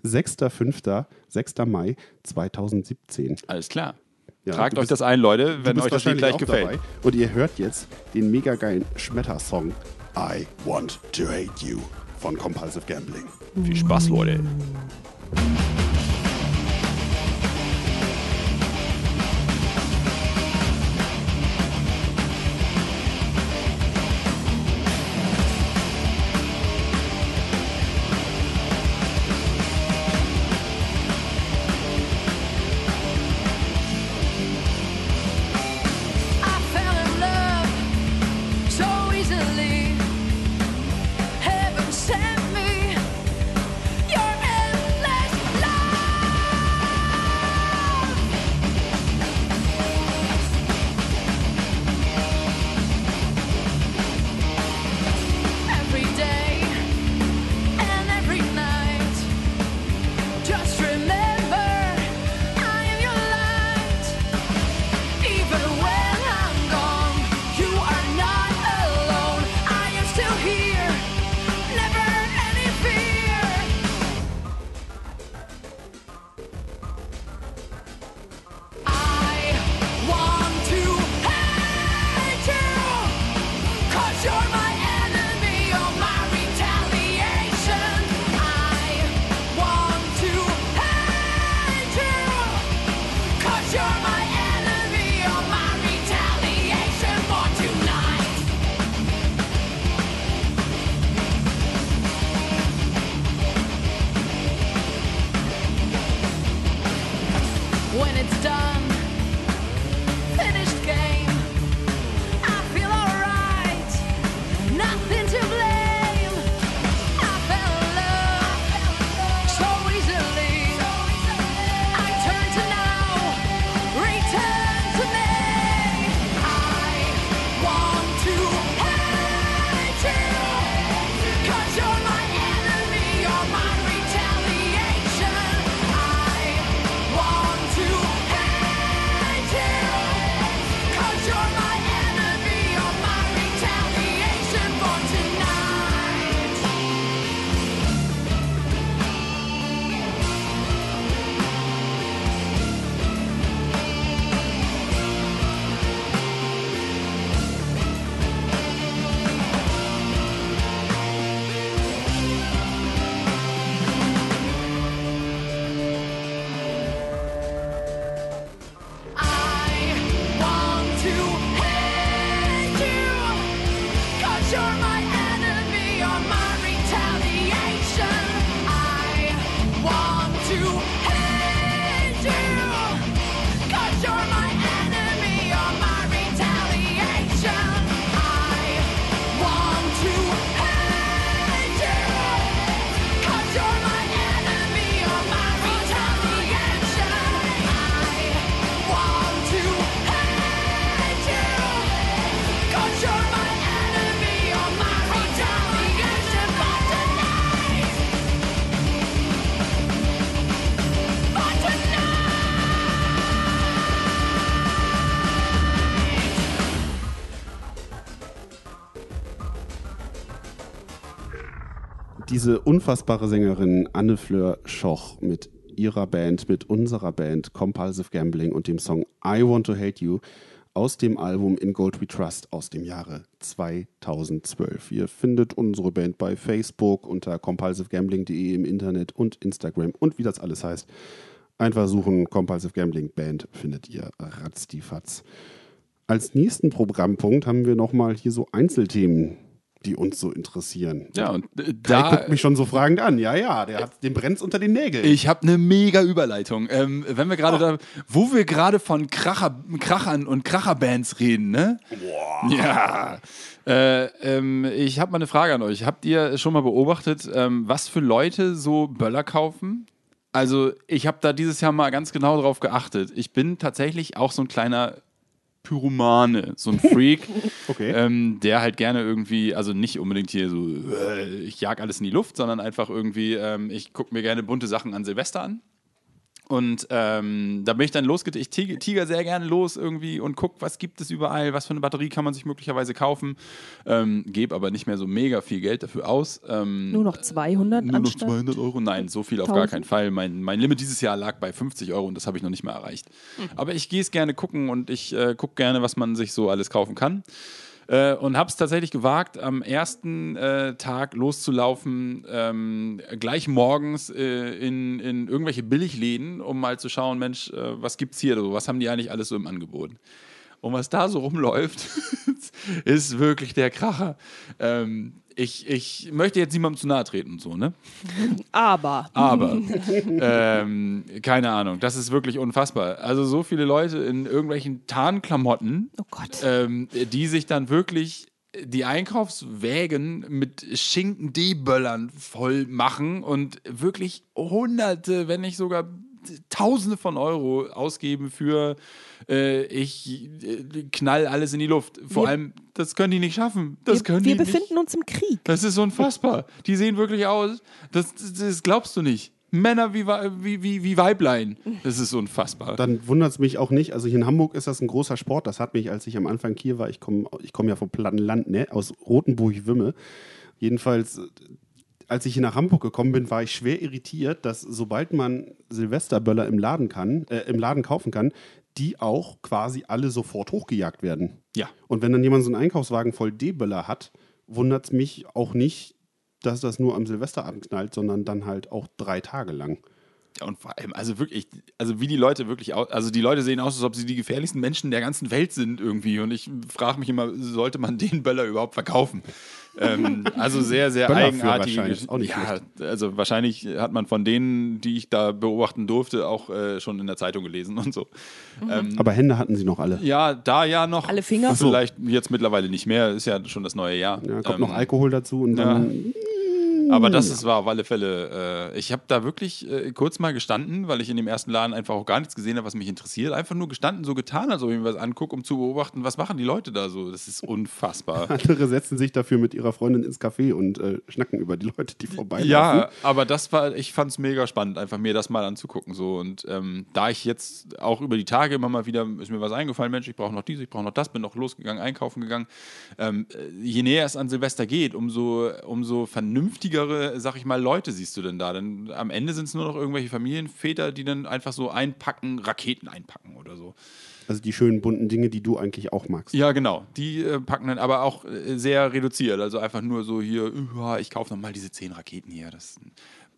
6.5., 6. Mai 2017. Alles klar. Ja, Tragt euch das ein, Leute, wenn euch das Lied gleich gefällt. dabei. Und ihr hört jetzt den mega geilen Schmetter-Song I Want to Hate You von Compulsive Gambling. Viel Spaß, Leute. Diese unfassbare Sängerin Anne Fleur Schoch mit ihrer Band, mit unserer Band Compulsive Gambling und dem Song I Want to Hate You aus dem Album In Gold We Trust aus dem Jahre 2012. Ihr findet unsere Band bei Facebook unter compulsivegambling.de im Internet und Instagram und wie das alles heißt. Einfach suchen Compulsive Gambling Band findet ihr ratzdifatz. Als nächsten Programmpunkt haben wir nochmal hier so Einzelthemen, die uns so interessieren. Ja, und äh, Da da. guckt mich schon so fragend an. Ja, ja, der hat den brennt's unter den Nägeln. Ich habe eine mega Überleitung. Ähm, wenn wir Oh. gerade da, wo wir gerade von Kracher, Krachern und Kracherbands reden, ne? Ja. Äh, ähm, ich habe mal eine Frage an euch. Habt ihr schon mal beobachtet, ähm, was für Leute so Böller kaufen? Also ich habe da dieses Jahr mal ganz genau drauf geachtet. Ich bin tatsächlich auch so ein kleiner Pyromane, so ein Freak, Okay. ähm, der halt gerne irgendwie, also nicht unbedingt hier so, äh, ich jag alles in die Luft, sondern einfach irgendwie, ähm, ich gucke mir gerne bunte Sachen an Silvester an. Und ähm, da bin ich dann losgeht. Ich tiger, sehr gerne los irgendwie und gucke, was gibt es überall, was für eine Batterie kann man sich möglicherweise kaufen. Ähm, Gebe aber nicht mehr so mega viel Geld dafür aus. Ähm, Nur noch 200 nur noch anstatt 200 Euro? Nein, so viel auf gar 1000? keinen Fall. Mein, mein Limit dieses Jahr lag bei 50 Euro und das habe ich noch nicht mehr erreicht. Aber ich gehe es gerne gucken und ich äh, gucke gerne, was man sich so alles kaufen kann. Äh, und habe es tatsächlich gewagt, am ersten äh, Tag loszulaufen, ähm, gleich morgens äh, in, in irgendwelche Billigläden, um mal zu schauen, Mensch, äh, was gibt's hier so? Was haben die eigentlich alles so im Angebot? Und was da so rumläuft, ist wirklich der Kracher. Ähm, ich, ich möchte jetzt niemandem zu nahe treten und so, ne? Aber Aber, ähm, keine Ahnung, das ist wirklich unfassbar. Also so viele Leute in irgendwelchen Tarnklamotten, Oh ähm, die sich dann wirklich die Einkaufswägen mit Schinken-D-Böllern voll machen und wirklich hunderte, wenn nicht sogar Tausende von Euro ausgeben für äh, ich äh, knall alles in die Luft. Vor Wir- allem, das können die nicht schaffen. Das wir, können wir die nicht. befinden uns im Krieg. Das ist unfassbar. Die sehen wirklich aus. Das, das, das glaubst du nicht. Männer wie, wie, wie, wie Weiblein. Das ist unfassbar. Dann wundert es mich auch nicht. Also hier in Hamburg ist das ein großer Sport. Das hat mich, als ich am Anfang hier war, ich komme ich komm ja vom platten Land, ne, aus Rotenburg-Wümme. Jedenfalls, als ich hier nach Hamburg gekommen bin, war ich schwer irritiert, dass sobald man Silvesterböller im Laden kann, äh, im Laden kaufen kann, die auch quasi alle sofort hochgejagt werden. Ja. Und wenn dann jemand so einen Einkaufswagen voll D-Böller hat, wundert es mich auch nicht, dass das nur am Silvesterabend knallt, sondern dann halt auch drei Tage lang. Ja, und vor allem, also wirklich, also wie die Leute wirklich aus, also die Leute sehen aus, als ob sie die gefährlichsten Menschen der ganzen Welt sind irgendwie. Und ich frage mich immer, sollte man den Böller überhaupt verkaufen? ähm, also sehr, sehr nicht Ja, also wahrscheinlich hat man von denen, die ich da beobachten durfte, auch äh, schon in der Zeitung gelesen und so. Ähm, Aber Hände hatten sie noch alle. ja, da ja noch. Alle Finger? Vielleicht jetzt mittlerweile nicht mehr, ist ja schon das neue Jahr. Ja, kommt Ähm, noch Alkohol dazu und dann. Aber das ist, war auf alle Fälle. Äh, ich habe da wirklich äh, kurz mal gestanden, weil ich in dem ersten Laden einfach auch gar nichts gesehen habe, was mich interessiert. Einfach nur gestanden, so getan, als ob ich mir was angucke, um zu beobachten, was machen die Leute da so. Das ist unfassbar. Andere setzen sich dafür mit ihrer Freundin ins Café und äh, schnacken über die Leute, die vorbeilaufen. Ja, aber das war, ich fand es mega spannend, einfach mir das mal anzugucken. So. Und ähm, da ich jetzt auch über die Tage immer mal wieder, ist mir was eingefallen, Mensch, ich brauche noch dies, ich brauche noch das, bin noch losgegangen, einkaufen gegangen. Ähm, äh, je näher es an Silvester geht, umso, umso vernünftigere, sag ich mal, Leute siehst du denn da. Denn am Ende sind es nur noch irgendwelche Familienväter, die dann einfach so einpacken, Raketen einpacken oder so. Also die schönen bunten Dinge, die du eigentlich auch magst. Ja, genau. Die äh, packen dann aber auch äh, sehr reduziert. Also einfach nur so hier, ich kaufe nochmal diese zehn Raketen hier. Das,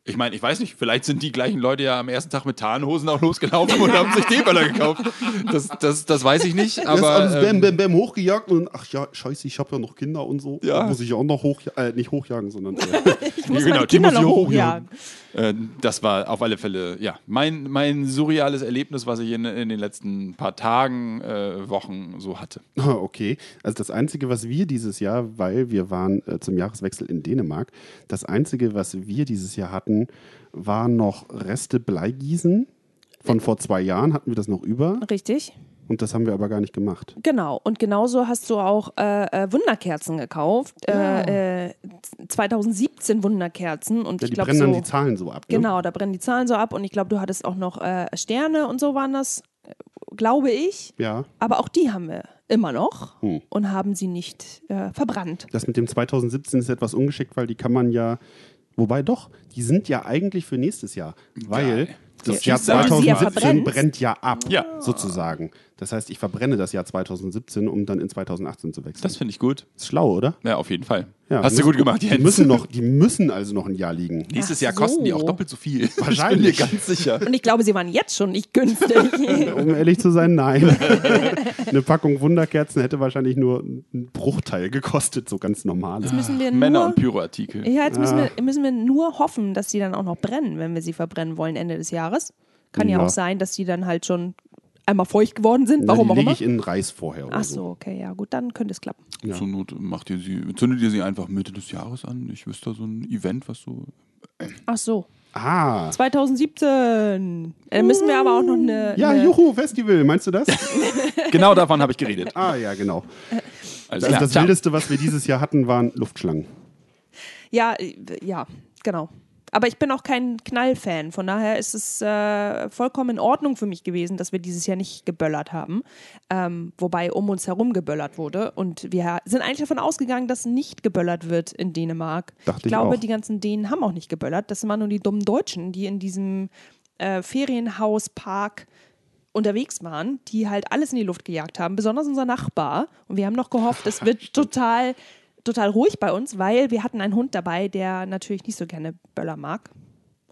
ich meine, ich weiß nicht, vielleicht sind die gleichen Leute ja am ersten Tag mit Tarnhosen auch losgelaufen und haben sich D-Böller gekauft. Das, das, das weiß ich nicht, Aber, alles bam, ähm, bam, bam hochgejagt und ach ja, scheiße, ich habe ja noch Kinder und so. Ja. Muss ich ja auch noch hoch, äh, nicht hochjagen, sondern äh, Ich muss Ja, genau, meine die Kinder muss noch ich hochjagen. äh, das war auf alle Fälle, ja, mein, mein surreales Erlebnis, was ich in, in den letzten paar Tagen, äh, Wochen so hatte. Ah, okay. Also das Einzige, was wir dieses Jahr, weil wir waren äh, zum Jahreswechsel in Dänemark, das Einzige, was wir dieses Jahr hatten, waren noch Reste Bleigießen. Von vor zwei Jahren hatten wir das noch über Richtig. und das haben wir aber gar nicht gemacht. Genau. Und genauso hast du auch äh, äh, Wunderkerzen gekauft. Äh, äh, 2017 Wunderkerzen. Und Ja, ich die brennen so. dann die Zahlen so ab. Ne? Genau, da brennen die Zahlen so ab. Und ich glaube, du hattest auch noch äh, Sterne und so waren das, glaube ich. Ja. Aber auch die haben wir immer noch Hm. und haben sie nicht äh, verbrannt. Das mit dem 2017 ist etwas ungeschickt, weil die kann man ja Wobei doch, die sind ja eigentlich für nächstes Jahr, weil Geil. das Ja, Jahr schießt aber. Sie ja 2017 verbrennt. brennt ja ab, Ja. sozusagen. Das heißt, ich verbrenne das Jahr 2017, um dann in 2018 zu wechseln. Das finde ich gut. ist schlau, oder? Ja, auf jeden Fall. Ja, Hast du gut gemacht, Die Jens. müssen, noch, die müssen also noch ein Jahr liegen. Nächstes Ach Jahr kosten die so. auch doppelt so viel. Wahrscheinlich. Ich bin mir ganz sicher. Und ich glaube, sie waren jetzt schon nicht günstig. Um ehrlich zu sein, nein. Eine Packung Wunderkerzen hätte wahrscheinlich nur einen Bruchteil gekostet, so ganz normal. Jetzt müssen wir Männer- nur, und Pyroartikel. ja, jetzt müssen wir, müssen wir nur hoffen, dass die dann auch noch brennen, wenn wir sie verbrennen wollen Ende des Jahres. Kann ja, Ja. auch sein, dass die dann halt schon einmal feucht geworden sind, warum die auch lege immer. ich in Reis vorher. Oder Ach so, okay, ja gut, dann könnte es klappen. Ja. Zur Not macht ihr sie, zündet ihr sie einfach Mitte des Jahres an. Ich wüsste so ein Event, was so. Ach so, Ah. 2017. Äh, Dann müssen wir aber auch noch eine. Ja, eine Juhu, Festival, meinst du das? Genau davon habe ich geredet. ah, ja, genau. Also das Ciao. Wildeste, was wir dieses Jahr hatten, waren Luftschlangen. Ja, äh, ja, genau. Aber ich bin auch kein Knallfan. Von daher ist es äh, vollkommen in Ordnung für mich gewesen, dass wir dieses Jahr nicht geböllert haben. Ähm, wobei um uns herum geböllert wurde. Und wir sind eigentlich davon ausgegangen, dass nicht geböllert wird in Dänemark. Dachte ich ich glaube, auch. die ganzen Dänen haben auch nicht geböllert. Das waren nur die dummen Deutschen, die in diesem äh, Ferienhauspark unterwegs waren, die halt alles in die Luft gejagt haben, besonders unser Nachbar. Und wir haben noch gehofft, es wird total, total ruhig bei uns, weil wir hatten einen Hund dabei, der natürlich nicht so gerne Böller mag.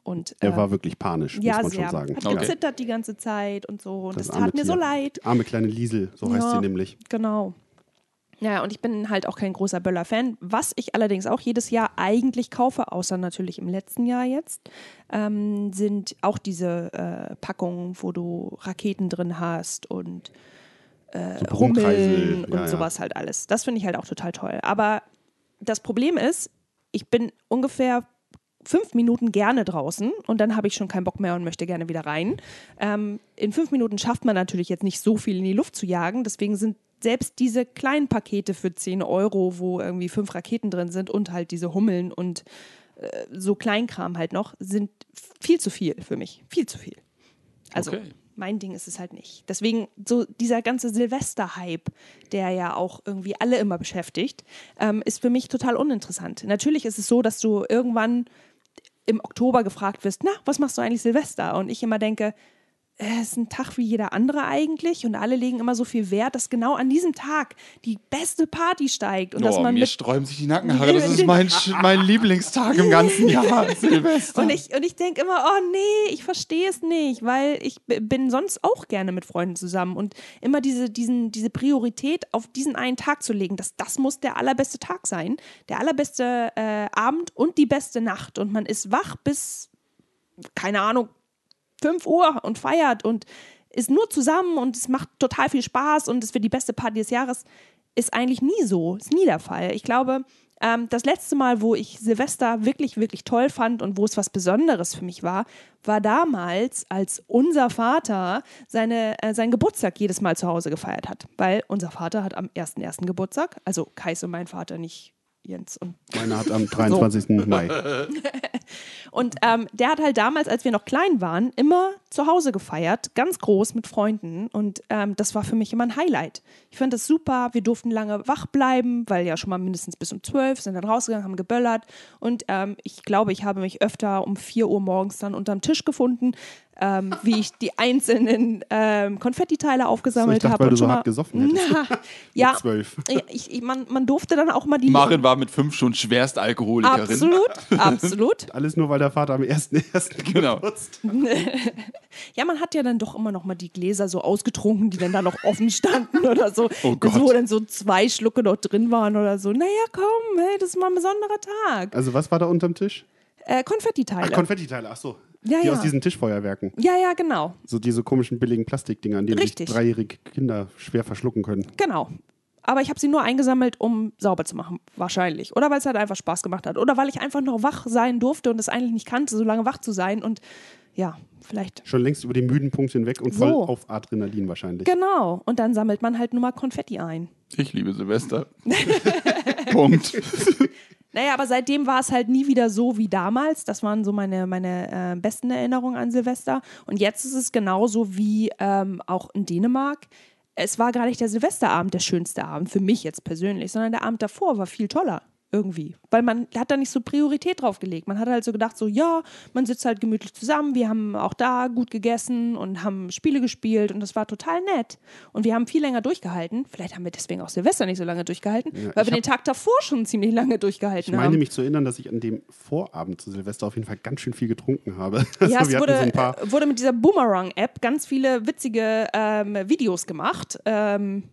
Und, Er äh, war wirklich panisch, ja, muss man sehr. schon sagen. Hat Okay. gezittert die ganze Zeit und so. Und das, arme tat mir so leid. Arme kleine Liesel, so heißt Ja. sie nämlich. Genau. Ja, und ich bin halt auch kein großer Böller-Fan. Was ich allerdings auch jedes Jahr eigentlich kaufe, außer natürlich im letzten Jahr jetzt, ähm, sind auch diese äh, Packungen, wo du Raketen drin hast und So Hummeln und ja, ja. sowas halt alles. Das finde ich halt auch total toll. Aber das Problem ist, ich bin ungefähr fünf Minuten gerne draußen und dann habe ich schon keinen Bock mehr und möchte gerne wieder rein. Ähm, in fünf Minuten schafft man natürlich jetzt nicht so viel in die Luft zu jagen. Deswegen sind selbst diese kleinen Pakete für 10 Euro, wo irgendwie fünf Raketen drin sind und halt diese Hummeln und äh, so Kleinkram halt noch, sind viel zu viel für mich. Viel zu viel. Also Okay. Mein Ding ist es halt nicht. Deswegen so dieser ganze Silvester-Hype, der ja auch irgendwie alle immer beschäftigt, ähm, ist für mich total uninteressant. Natürlich ist es so, dass du irgendwann im Oktober gefragt wirst, na, was machst du eigentlich Silvester? Und ich immer denke, es ist ein Tag wie jeder andere eigentlich und alle legen immer so viel Wert, dass genau an diesem Tag die beste Party steigt und dass Oh, man mir sträuben sich die Nackenhaare. Das ist mein, mein Lieblingstag im ganzen Jahr, Silvester. Und ich, und ich denke immer, oh nee, ich verstehe es nicht, weil ich bin sonst auch gerne mit Freunden zusammen. Und immer diese, diesen, diese Priorität auf diesen einen Tag zu legen, das, das muss der allerbeste Tag sein. Der allerbeste äh, Abend und die beste Nacht. Und man ist wach bis, keine Ahnung, 5 Uhr und feiert und ist nur zusammen und es macht total viel Spaß und es wird die beste Party des Jahres, ist eigentlich nie so, ist nie der Fall. Ich glaube, ähm, das letzte Mal, wo ich Silvester wirklich, wirklich toll fand und wo es was Besonderes für mich war, war damals, als unser Vater seine, äh, seinen Geburtstag jedes Mal zu Hause gefeiert hat. Weil unser Vater hat am 1.1. Geburtstag, also Kais und mein Vater, nicht Jens und Meine hat am 23. Mai. und ähm, der hat halt damals, als wir noch klein waren, immer zu Hause gefeiert, ganz groß mit Freunden. Und ähm, das war für mich immer ein Highlight. Ich fand das super. Wir durften lange wach bleiben, weil ja schon mal mindestens bis um zwölf sind dann rausgegangen, haben geböllert. Und ähm, ich glaube, ich habe mich öfter um 4 Uhr morgens dann unterm Tisch gefunden, ähm, wie ich die einzelnen ähm, Konfettiteile So, ich aufgesammelt dachte, habe. weil du und so hart gesoffen hättest. Na, ja, zwölf. ich, ich, man, man durfte dann auch mal die. Marin war mit fünf schon schwerst Alkoholikerin. Absolut, absolut. Alles nur, weil der Vater am 1.1. Genau. geputzt. Ja, man hat ja dann doch immer noch mal die Gläser so ausgetrunken, die dann da noch offen standen oder so. Oh Gott. Wo dann so zwei Schlucke noch drin waren oder so. Naja, komm, hey, das ist mal ein besonderer Tag. Also was war da unterm Tisch? Äh, Konfettiteile. Ach, Konfettiteile, ach so. Ja, die ja. aus diesen Tischfeuerwerken. ja, ja, genau. So diese komischen billigen Plastikdinger, an denen Richtig. sich dreijährige Kinder schwer verschlucken können. Genau. Aber ich habe sie nur eingesammelt, um sauber zu machen, wahrscheinlich. Oder weil es halt einfach Spaß gemacht hat. Oder weil ich einfach noch wach sein durfte und es eigentlich nicht kannte, so lange wach zu sein. Und ja, vielleicht. Schon längst über den müden Punkt hinweg und voll So. auf Adrenalin wahrscheinlich. Genau. Und dann sammelt man halt nur mal Konfetti ein. Ich liebe Silvester. Punkt. Naja, aber seitdem war es halt nie wieder so wie damals. Das waren so meine, meine äh, besten Erinnerungen an Silvester. Und jetzt ist es genauso wie ähm, auch in Dänemark. Es war gar nicht der Silvesterabend der schönste Abend, für mich jetzt persönlich, sondern der Abend davor war viel toller. Irgendwie. Weil man hat da nicht so Priorität drauf gelegt. Man hat halt so gedacht, so, ja, man sitzt halt gemütlich zusammen, wir haben auch da gut gegessen und haben Spiele gespielt und das war total nett. Und wir haben viel länger durchgehalten. Vielleicht haben wir deswegen auch Silvester nicht so lange durchgehalten, Ja, weil wir den Tag davor schon ziemlich lange durchgehalten Ich meine haben. mich zu erinnern, dass ich an dem Vorabend zu Silvester auf jeden Fall ganz schön viel getrunken habe. Also Ja, es wir wurde, so äh, wurde mit dieser Boomerang-App ganz viele witzige ähm, Videos gemacht. Ähm,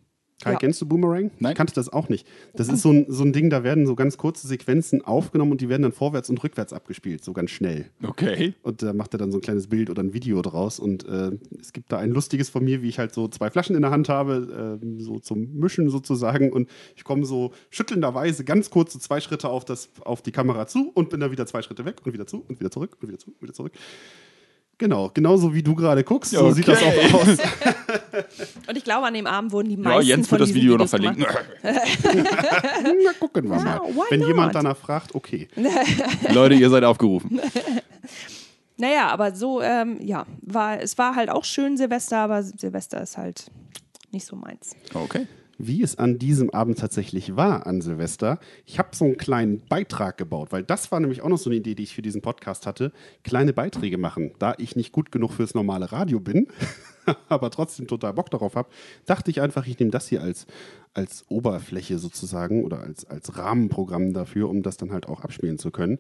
Kai, ja. kennst du Boomerang? Nein. Ich kannte das auch nicht. Das ist so ein, so ein Ding, da werden so ganz kurze Sequenzen aufgenommen und die werden dann vorwärts und rückwärts abgespielt, so ganz schnell. Okay. Und da macht er dann so ein kleines Bild oder ein Video draus. Und äh, es gibt da ein lustiges von mir, wie ich halt so zwei Flaschen in der Hand habe, ähm, so zum Mischen sozusagen. Und ich komme so schüttelnderweise ganz kurz so zwei Schritte auf, das, auf die Kamera zu und bin dann wieder zwei Schritte weg und wieder zu und wieder zurück und wieder zu und wieder zurück. Genau, genauso wie du gerade guckst, so Okay. sieht das auch aus. und ich glaube, an dem Abend wurden die Ja, meisten Jens von wird das Video noch Videos verlinken. gemacht. Na, gucken wir Ja, mal. why Wenn not? jemand danach fragt, okay. Leute, ihr seid aufgerufen. Naja, aber so, ähm, ja, war, es war halt auch schön Silvester, aber Silvester ist halt nicht so meins. Okay. Wie es an diesem Abend tatsächlich war, an Silvester. Ich habe so einen kleinen Beitrag gebaut, weil das war nämlich auch noch so eine Idee, die ich für diesen Podcast hatte. Kleine Beiträge machen. Da ich nicht gut genug fürs normale Radio bin, aber trotzdem total Bock darauf habe, dachte ich einfach, ich nehme das hier als, als Oberfläche sozusagen oder als, als Rahmenprogramm dafür, um das dann halt auch abspielen zu können.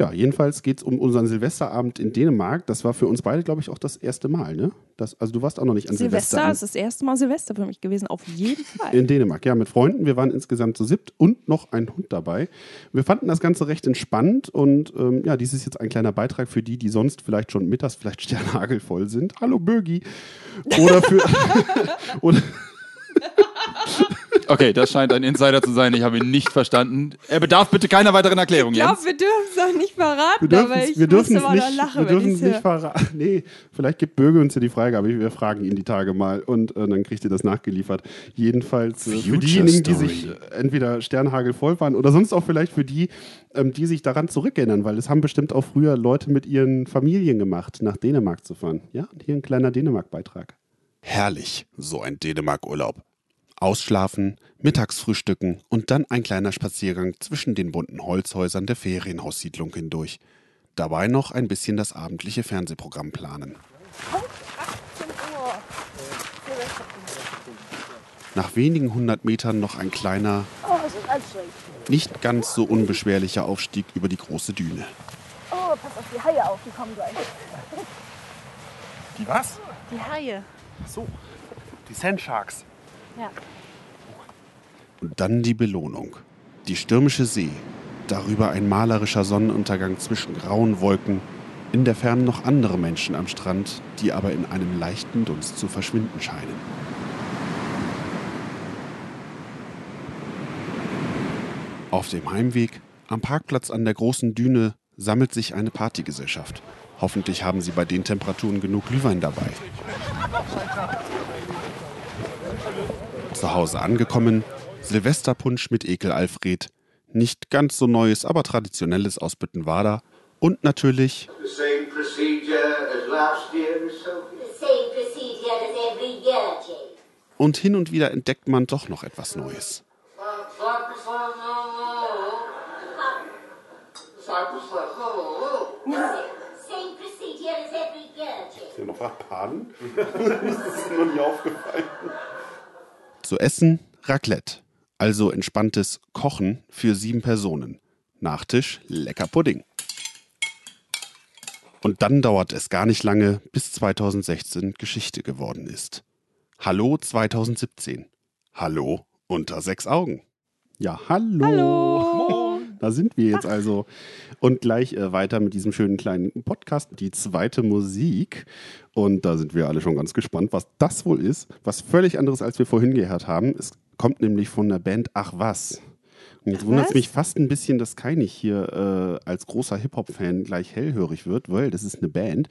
Ja, jedenfalls geht es um unseren Silvesterabend in Dänemark. Das war für uns beide, glaube ich, auch das erste Mal. Ne? Das, also du warst auch noch nicht an Silvester. Silvester an- ist das erste Mal Silvester für mich gewesen, auf jeden Fall. in Dänemark, ja, mit Freunden. Wir waren insgesamt zu siebt und noch ein Hund dabei. Wir fanden das Ganze recht entspannt und ähm, ja, dies ist jetzt ein kleiner Beitrag für die, die sonst vielleicht schon mittags vielleicht sternhagelvoll sind. Hallo Bögi. Oder für. oder, Okay, das scheint ein Insider zu sein. Ich habe ihn nicht verstanden. Er bedarf bitte keiner weiteren Erklärung, Ich glaube, wir dürfen es auch nicht verraten, wir dürfen aber es nicht, lachen, wir dürfen nicht verraten. Nee, vielleicht gibt Böge uns ja die Freigabe. Wir fragen ihn die Tage mal und äh, dann kriegt ihr das nachgeliefert. Jedenfalls äh, für diejenigen, die sich äh, entweder sternhagelvoll waren oder sonst auch vielleicht für die, ähm, die sich daran zurückerinnern, weil es haben bestimmt auch früher Leute mit ihren Familien gemacht, nach Dänemark zu fahren. Ja, und hier ein kleiner Dänemark-Beitrag. Herrlich, so ein Dänemark-Urlaub. Ausschlafen, Mittagsfrühstücken und dann ein kleiner Spaziergang zwischen den bunten Holzhäusern der Ferienhaussiedlung hindurch. Dabei noch ein bisschen das abendliche Fernsehprogramm planen. Nach wenigen hundert Metern noch ein kleiner, nicht ganz so unbeschwerlicher Aufstieg über die große Düne. Oh, pass auf die Haie auf, die kommen gleich. Die was? Die Haie. So, die Sandsharks. Ja. Und dann die Belohnung. Die stürmische See. Darüber ein malerischer Sonnenuntergang zwischen grauen Wolken. In der Ferne noch andere Menschen am Strand, die aber in einem leichten Dunst zu verschwinden scheinen. Auf dem Heimweg, am Parkplatz an der großen Düne, sammelt sich eine Partygesellschaft. Hoffentlich haben sie bei den Temperaturen genug Glühwein dabei. Zu Hause angekommen, Silvesterpunsch mit Ekel Alfred, nicht ganz so neues, aber traditionelles aus Büttenwader und natürlich The same procedure as last year, Miss Sophie? The same procedure as every year, Jane. und hin und wieder entdeckt man doch noch etwas Neues. Jane. Ja, noch Paden? das ist mir noch nie aufgefallen. Zu essen Raclette, also entspanntes Kochen für sieben Personen. Nachtisch lecker Pudding. Und dann dauert es gar nicht lange, bis 2016 Geschichte geworden ist. Hallo 2017. Hallo unter sechs Augen. Ja, hallo. Hallo. Da sind wir jetzt also. Und gleich äh, weiter mit diesem schönen kleinen Podcast, die zweite Musik. Und da sind wir alle schon ganz gespannt, was das wohl ist. Was völlig anderes, als wir vorhin gehört haben. Es kommt nämlich von der Band Ach was. Und jetzt wundert es mich fast ein bisschen, dass Kai nicht hier äh, als großer Hip-Hop-Fan gleich hellhörig wird, weil das ist eine Band,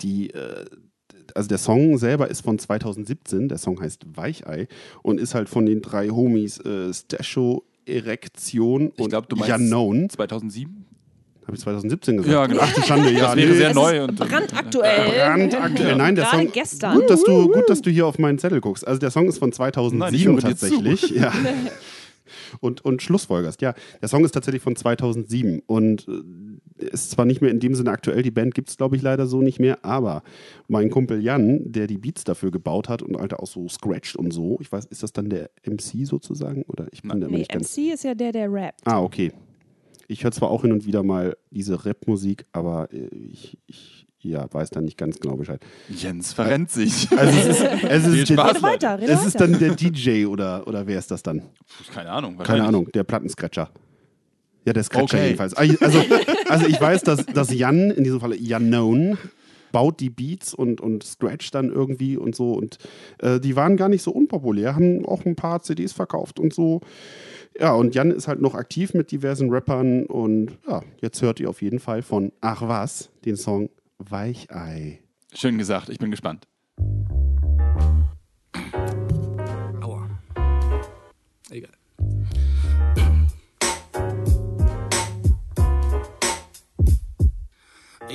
die äh, also der Song selber ist von 2017, der Song heißt Weichei und ist halt von den drei Homies äh, Stasho, Erektion Ich und glaube, du meinst Unknown. 2007? Habe ich 2017 gesagt? Ja, genau. Ach du Schande, ja. Das wäre nee. sehr neu. und, brandaktuell. Brandaktuell. Nein, der Gerade Song. gestern. Gut dass, du, gut, dass du hier auf meinen Zettel guckst. Also der Song ist von 2007 Nein, ich tatsächlich. Ja. und, und schlussfolgerst. Ja, der Song ist tatsächlich von 2007 und äh, ist zwar nicht mehr in dem Sinne aktuell, die Band gibt es, glaube ich, leider so nicht mehr, aber mein Kumpel Jan, der die Beats dafür gebaut hat und Alter auch so scratcht und so, ich weiß, ist das dann der MC sozusagen? Oder ich bin Nee, nicht ganz. MC ist ja der, der rappt. Ah, okay. Ich höre zwar auch hin und wieder mal diese Rap-Musik, aber äh, ich, ich ja, weiß da nicht ganz genau Bescheid. Jens verrennt sich. Also es ist, es ist, Spaß, weiter, es ist dann der DJ oder, oder wer ist das dann? Keine Ahnung. Keine. Ahnung, der Plattenscratcher. Ja, der Scratcher Okay. jedenfalls. Also, also ich weiß, dass, dass Jan, in diesem Falle Jan Known, baut die Beats und, und Scratch dann irgendwie und so. Und äh, die waren gar nicht so unpopulär, haben auch ein paar CDs verkauft und so. Ja, und Jan ist halt noch aktiv mit diversen Rappern und ja, jetzt hört ihr auf jeden Fall von Ach was, den Song Weichei. Schön gesagt, ich bin gespannt.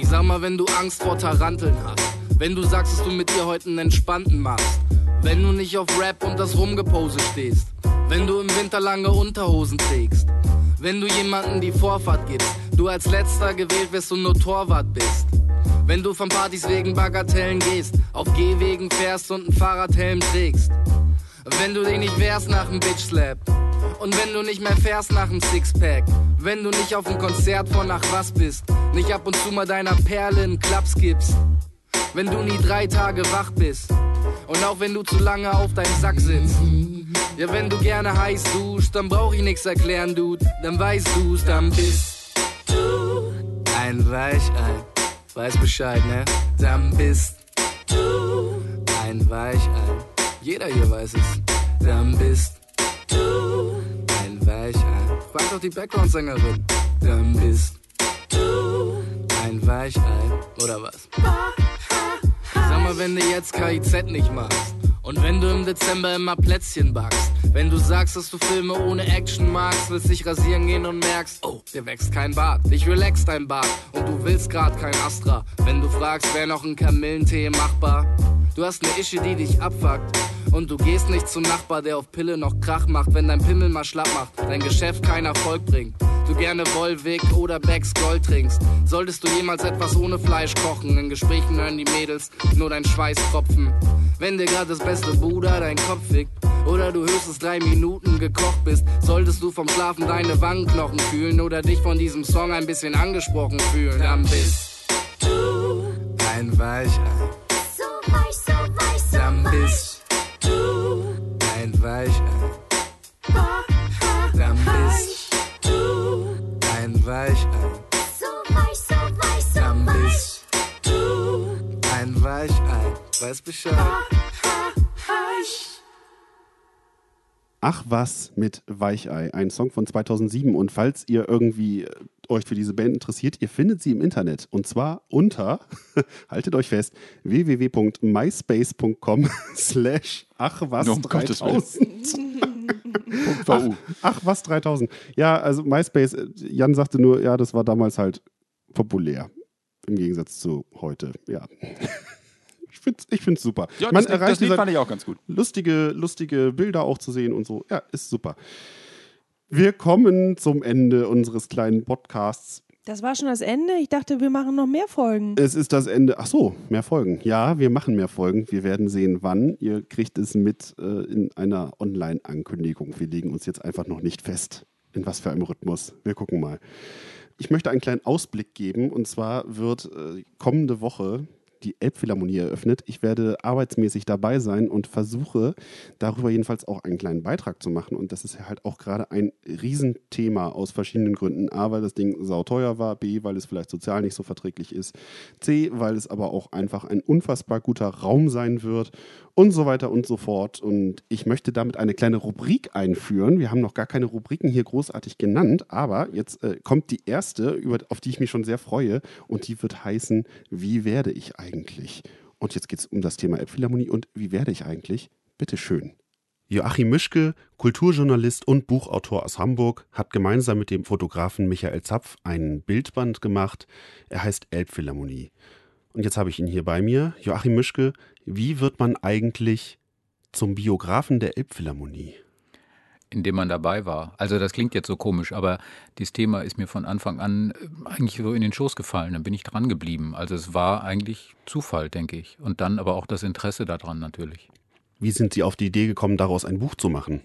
Ich sag mal, wenn du Angst vor Taranteln hast, wenn du sagst, dass du mit dir heute einen entspannten machst, wenn du nicht auf Rap und das Rumgepose stehst, wenn du im Winter lange Unterhosen trägst, wenn du jemanden die Vorfahrt gibst, du als letzter gewählt wirst und nur Torwart bist. Wenn du von Partys wegen Bagatellen gehst, auf Gehwegen fährst und einen Fahrradhelm trägst. Wenn du dich nicht wehrst nach dem Bitch Slap. Und wenn du nicht mehr fährst nach dem Sixpack. Wenn du nicht auf dem Konzert von nach was bist. Nicht ab und zu mal deiner Perle einen Klaps gibst. Wenn du nie drei Tage wach bist. Und auch wenn du zu lange auf deinem Sack sitzt. Ja, wenn du gerne heiß duscht, dann brauch ich nix erklären, Dude. Dann weißt du's, dann bist du ein Weichei. Weiß Bescheid, ne? Dann bist du ein Weichei. Jeder hier weiß es. Dann bist du ein Weichei. Frag doch die Background-Sängerin. Dann bist du ein Weichei. Oder was? Sag mal, wenn du jetzt KIZ nicht machst. Und wenn du im Dezember immer Plätzchen backst. Wenn du sagst, dass du Filme ohne Action magst, willst dich rasieren gehen und merkst, oh, dir wächst kein Bart. Ich relax dein Bart und du willst grad kein Astra. Wenn du fragst, wäre noch ein Kamillentee machbar. Du hast eine Ische, die dich abfuckt. Und du gehst nicht zum Nachbar, der auf Pille noch Krach macht, wenn dein Pimmel mal schlapp macht, dein Geschäft keinen Erfolg bringt. Du gerne Volvic oder Becks Gold trinkst. Solltest du jemals etwas ohne Fleisch kochen, in Gesprächen hören die Mädels nur dein Schweißtropfen. Wenn dir gerade das beste Bruder dein Kopf fickt oder du höchstens drei Minuten gekocht bist, solltest du vom Schlafen deine Wangenknochen fühlen oder dich von diesem Song ein bisschen angesprochen fühlen. Dann bist du ein Weichei. Weichei. Dann bist du ein Weichei. So weich, so weich, so Dann weich. bist du ein Weichei. Weiß Bescheid. Ach was mit Weichei, ein Song von 2007. Und falls ihr irgendwie äh, euch für diese Band interessiert, ihr findet sie im Internet. Und zwar unter, haltet euch fest, www.myspace.com slash ach was Nur um Gottes Willen. 3000. Ach, Ach was 3000. Ja, also MySpace, äh, Jan sagte nur, ja, das war damals halt populär. Im Gegensatz zu heute, ja. Ich finde es ich find's super. ja, Man das, erreicht das Lied fand ich auch ganz gut. lustige, lustige Bilder auch zu sehen und so. Ja, ist super. Wir kommen zum Ende unseres kleinen Podcasts. Das war schon das Ende. Ich dachte, wir machen noch mehr Folgen. Es ist das Ende. Ach so, mehr Folgen. Ja, wir machen mehr Folgen. Wir werden sehen, wann. Ihr kriegt es mit äh, in einer Online-Ankündigung. Wir legen uns jetzt einfach noch nicht fest, in was für einem Rhythmus. Wir gucken mal. Ich möchte einen kleinen Ausblick geben. Und zwar wird äh, kommende Woche die Elbphilharmonie eröffnet. Ich werde arbeitsmäßig dabei sein und versuche darüber jedenfalls auch einen kleinen Beitrag zu machen. Und das ist halt auch gerade ein Riesenthema aus verschiedenen Gründen. A, weil das Ding sauteuer war, B, weil es vielleicht sozial nicht so verträglich ist, C, weil es aber auch einfach ein unfassbar guter Raum sein wird und so weiter und so fort. Und ich möchte damit eine kleine Rubrik einführen. Wir haben noch gar keine Rubriken hier großartig genannt, aber jetzt äh, kommt die erste, über, auf die ich mich schon sehr freue und die wird heißen, wie werde ich eigentlich? Und jetzt geht es um das Thema Elbphilharmonie und wie werde ich eigentlich? Bitte schön. Joachim Mischke, Kulturjournalist und Buchautor aus Hamburg, hat gemeinsam mit dem Fotografen Michael Zapf einen Bildband gemacht. Er heißt Elbphilharmonie. Und jetzt habe ich ihn hier bei mir. Joachim Mischke, wie wird man eigentlich zum Biografen der Elbphilharmonie? In dem man dabei war. Also das klingt jetzt so komisch, aber dieses Thema ist mir von Anfang an äh, eigentlich so in den Schoß gefallen. Dann bin ich dran geblieben. Also es war eigentlich Zufall, denke ich. Und dann aber auch das Interesse daran natürlich. Wie sind Sie auf die Idee gekommen, daraus ein Buch zu machen?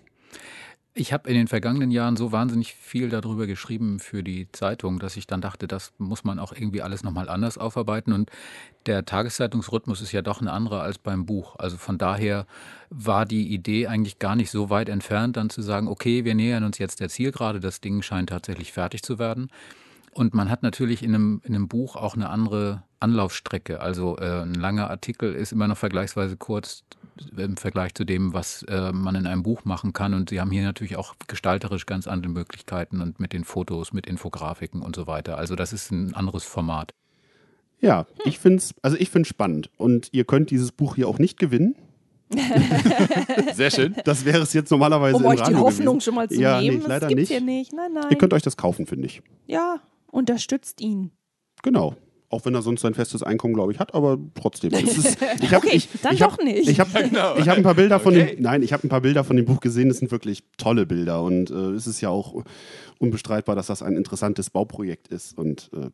Ich habe in den vergangenen Jahren so wahnsinnig viel darüber geschrieben für die Zeitung, dass ich dann dachte, das muss man auch irgendwie alles nochmal anders aufarbeiten. Und der Tageszeitungsrhythmus ist ja doch ein anderer als beim Buch. Also von daher war die Idee eigentlich gar nicht so weit entfernt, dann zu sagen, okay, wir nähern uns jetzt der Zielgerade, das Ding scheint tatsächlich fertig zu werden. Und man hat natürlich in einem, in einem Buch auch eine andere Anlaufstrecke. Also äh, ein langer Artikel ist immer noch vergleichsweise kurz im Vergleich zu dem, was äh, man in einem Buch machen kann. Und sie haben hier natürlich auch gestalterisch ganz andere Möglichkeiten und mit den Fotos, mit Infografiken und so weiter. Also das ist ein anderes Format. Ja, ich finde es, also ich finde spannend. Und ihr könnt dieses Buch hier auch nicht gewinnen. Sehr schön. Das wäre es jetzt normalerweise Um euch die Radio Hoffnung gewesen. schon mal zu ja, nehmen. Nee, leider das gibt's nicht. hier nicht. Nein, nein. Ihr könnt euch das kaufen, finde ich. ja, unterstützt ihn. Genau. Auch wenn er sonst sein festes Einkommen, glaube ich, hat, aber trotzdem. Ist, ich hab, Okay, ich, dann ich hab, doch nicht. Ich habe genau. ich hab ein paar Bilder von Okay. dem, nein, ich habe ein paar Bilder von dem Buch gesehen. Das sind wirklich tolle Bilder und äh, es ist ja auch unbestreitbar, dass das ein interessantes Bauprojekt ist. Und äh,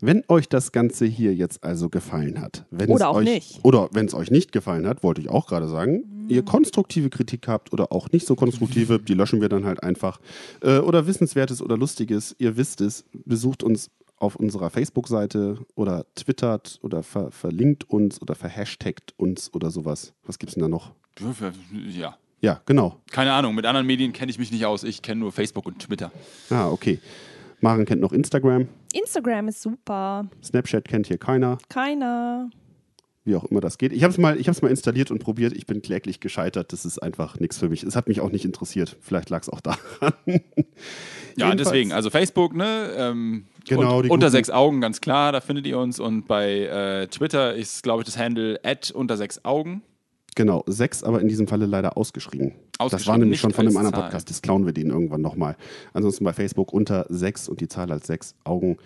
wenn euch das Ganze hier jetzt also gefallen hat, wenn Oder es auch euch, nicht. oder wenn es euch nicht gefallen hat, wollte ich auch gerade sagen, ihr konstruktive Kritik habt oder auch nicht so konstruktive, die löschen wir dann halt einfach. Äh, oder Wissenswertes oder Lustiges, ihr wisst es, besucht uns auf unserer Facebook-Seite oder twittert oder ver verlinkt uns oder verhashtagt uns oder sowas. Was gibt's denn da noch? Ja. Ja, genau. Keine Ahnung, mit anderen Medien kenne ich mich nicht aus. Ich kenne nur Facebook und Twitter. Ah, okay. Maren kennt noch Instagram. Instagram ist super. Snapchat kennt hier keiner. Keiner. wie auch immer das geht. Ich habe es mal, ich mal installiert und probiert. Ich bin kläglich gescheitert. Das ist einfach nichts für mich. Es hat mich auch nicht interessiert. Vielleicht lag es auch daran. Ja, Jedenfalls- deswegen, also Facebook, ne? Ähm, Genau, und, unter guten- sechs Augen, ganz klar, da findet ihr uns. Und bei äh, Twitter ist, glaube ich, das Handle at unter sechs Augen. Genau, sechs, aber in diesem Falle leider ausgeschrieben. das Ausgeschrieben, war nämlich schon von einem anderen Zahl. Podcast. Das klauen wir den irgendwann nochmal. Ansonsten bei Facebook unter sechs und die Zahl als sechs Augen.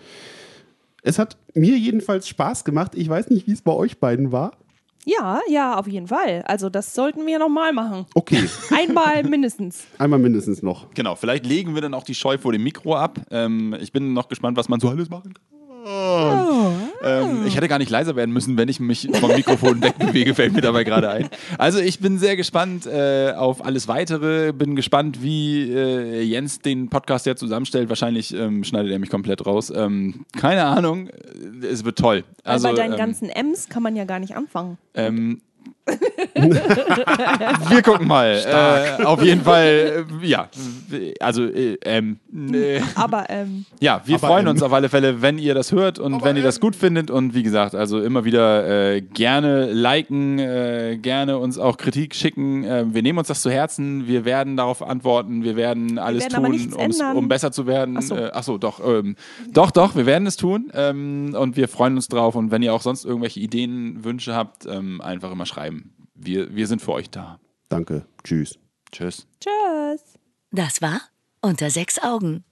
Es hat mir jedenfalls Spaß gemacht. Ich weiß nicht, wie es bei euch beiden war. Ja, ja, auf jeden Fall. Also das sollten wir nochmal machen. Okay, Einmal mindestens. einmal mindestens noch. Genau, vielleicht legen wir dann auch die Scheu vor dem Mikro ab. Ähm, ich bin noch gespannt, was man so alles machen kann. Ähm, ich hätte gar nicht leiser werden müssen, wenn ich mich vom Mikrofon wegbewege, fällt mir dabei gerade ein. Also ich bin sehr gespannt äh, auf alles Weitere. Bin gespannt, wie äh, Jens den Podcast ja zusammenstellt. Wahrscheinlich ähm, schneidet er mich komplett raus. Ähm, keine Ahnung. Es wird toll. Also, Weil bei deinen ähm, ganzen M's kann man ja gar nicht anfangen. Ähm, wir gucken mal. Äh, auf jeden Fall, äh, ja. Also, äh, ähm, äh, Aber ähm, ja, wir Aber, freuen ähm, uns auf alle Fälle, wenn ihr das hört und wenn ihr das gut findet. Und wie gesagt, also immer wieder äh, gerne liken, äh, gerne uns auch Kritik schicken. Äh, wir nehmen uns das zu Herzen. Wir werden darauf antworten. Wir werden alles werden aber tun, um besser zu werden. Ach so. Äh, ach so, doch. Ähm, doch, doch, wir werden es tun. Ähm, und wir freuen uns drauf. Und wenn ihr auch sonst irgendwelche Ideen, Wünsche habt, ähm, einfach immer schreiben. Wir, wir sind für euch da. Danke. Tschüss. Tschüss. tschüss. Das war Unter sechs Augen.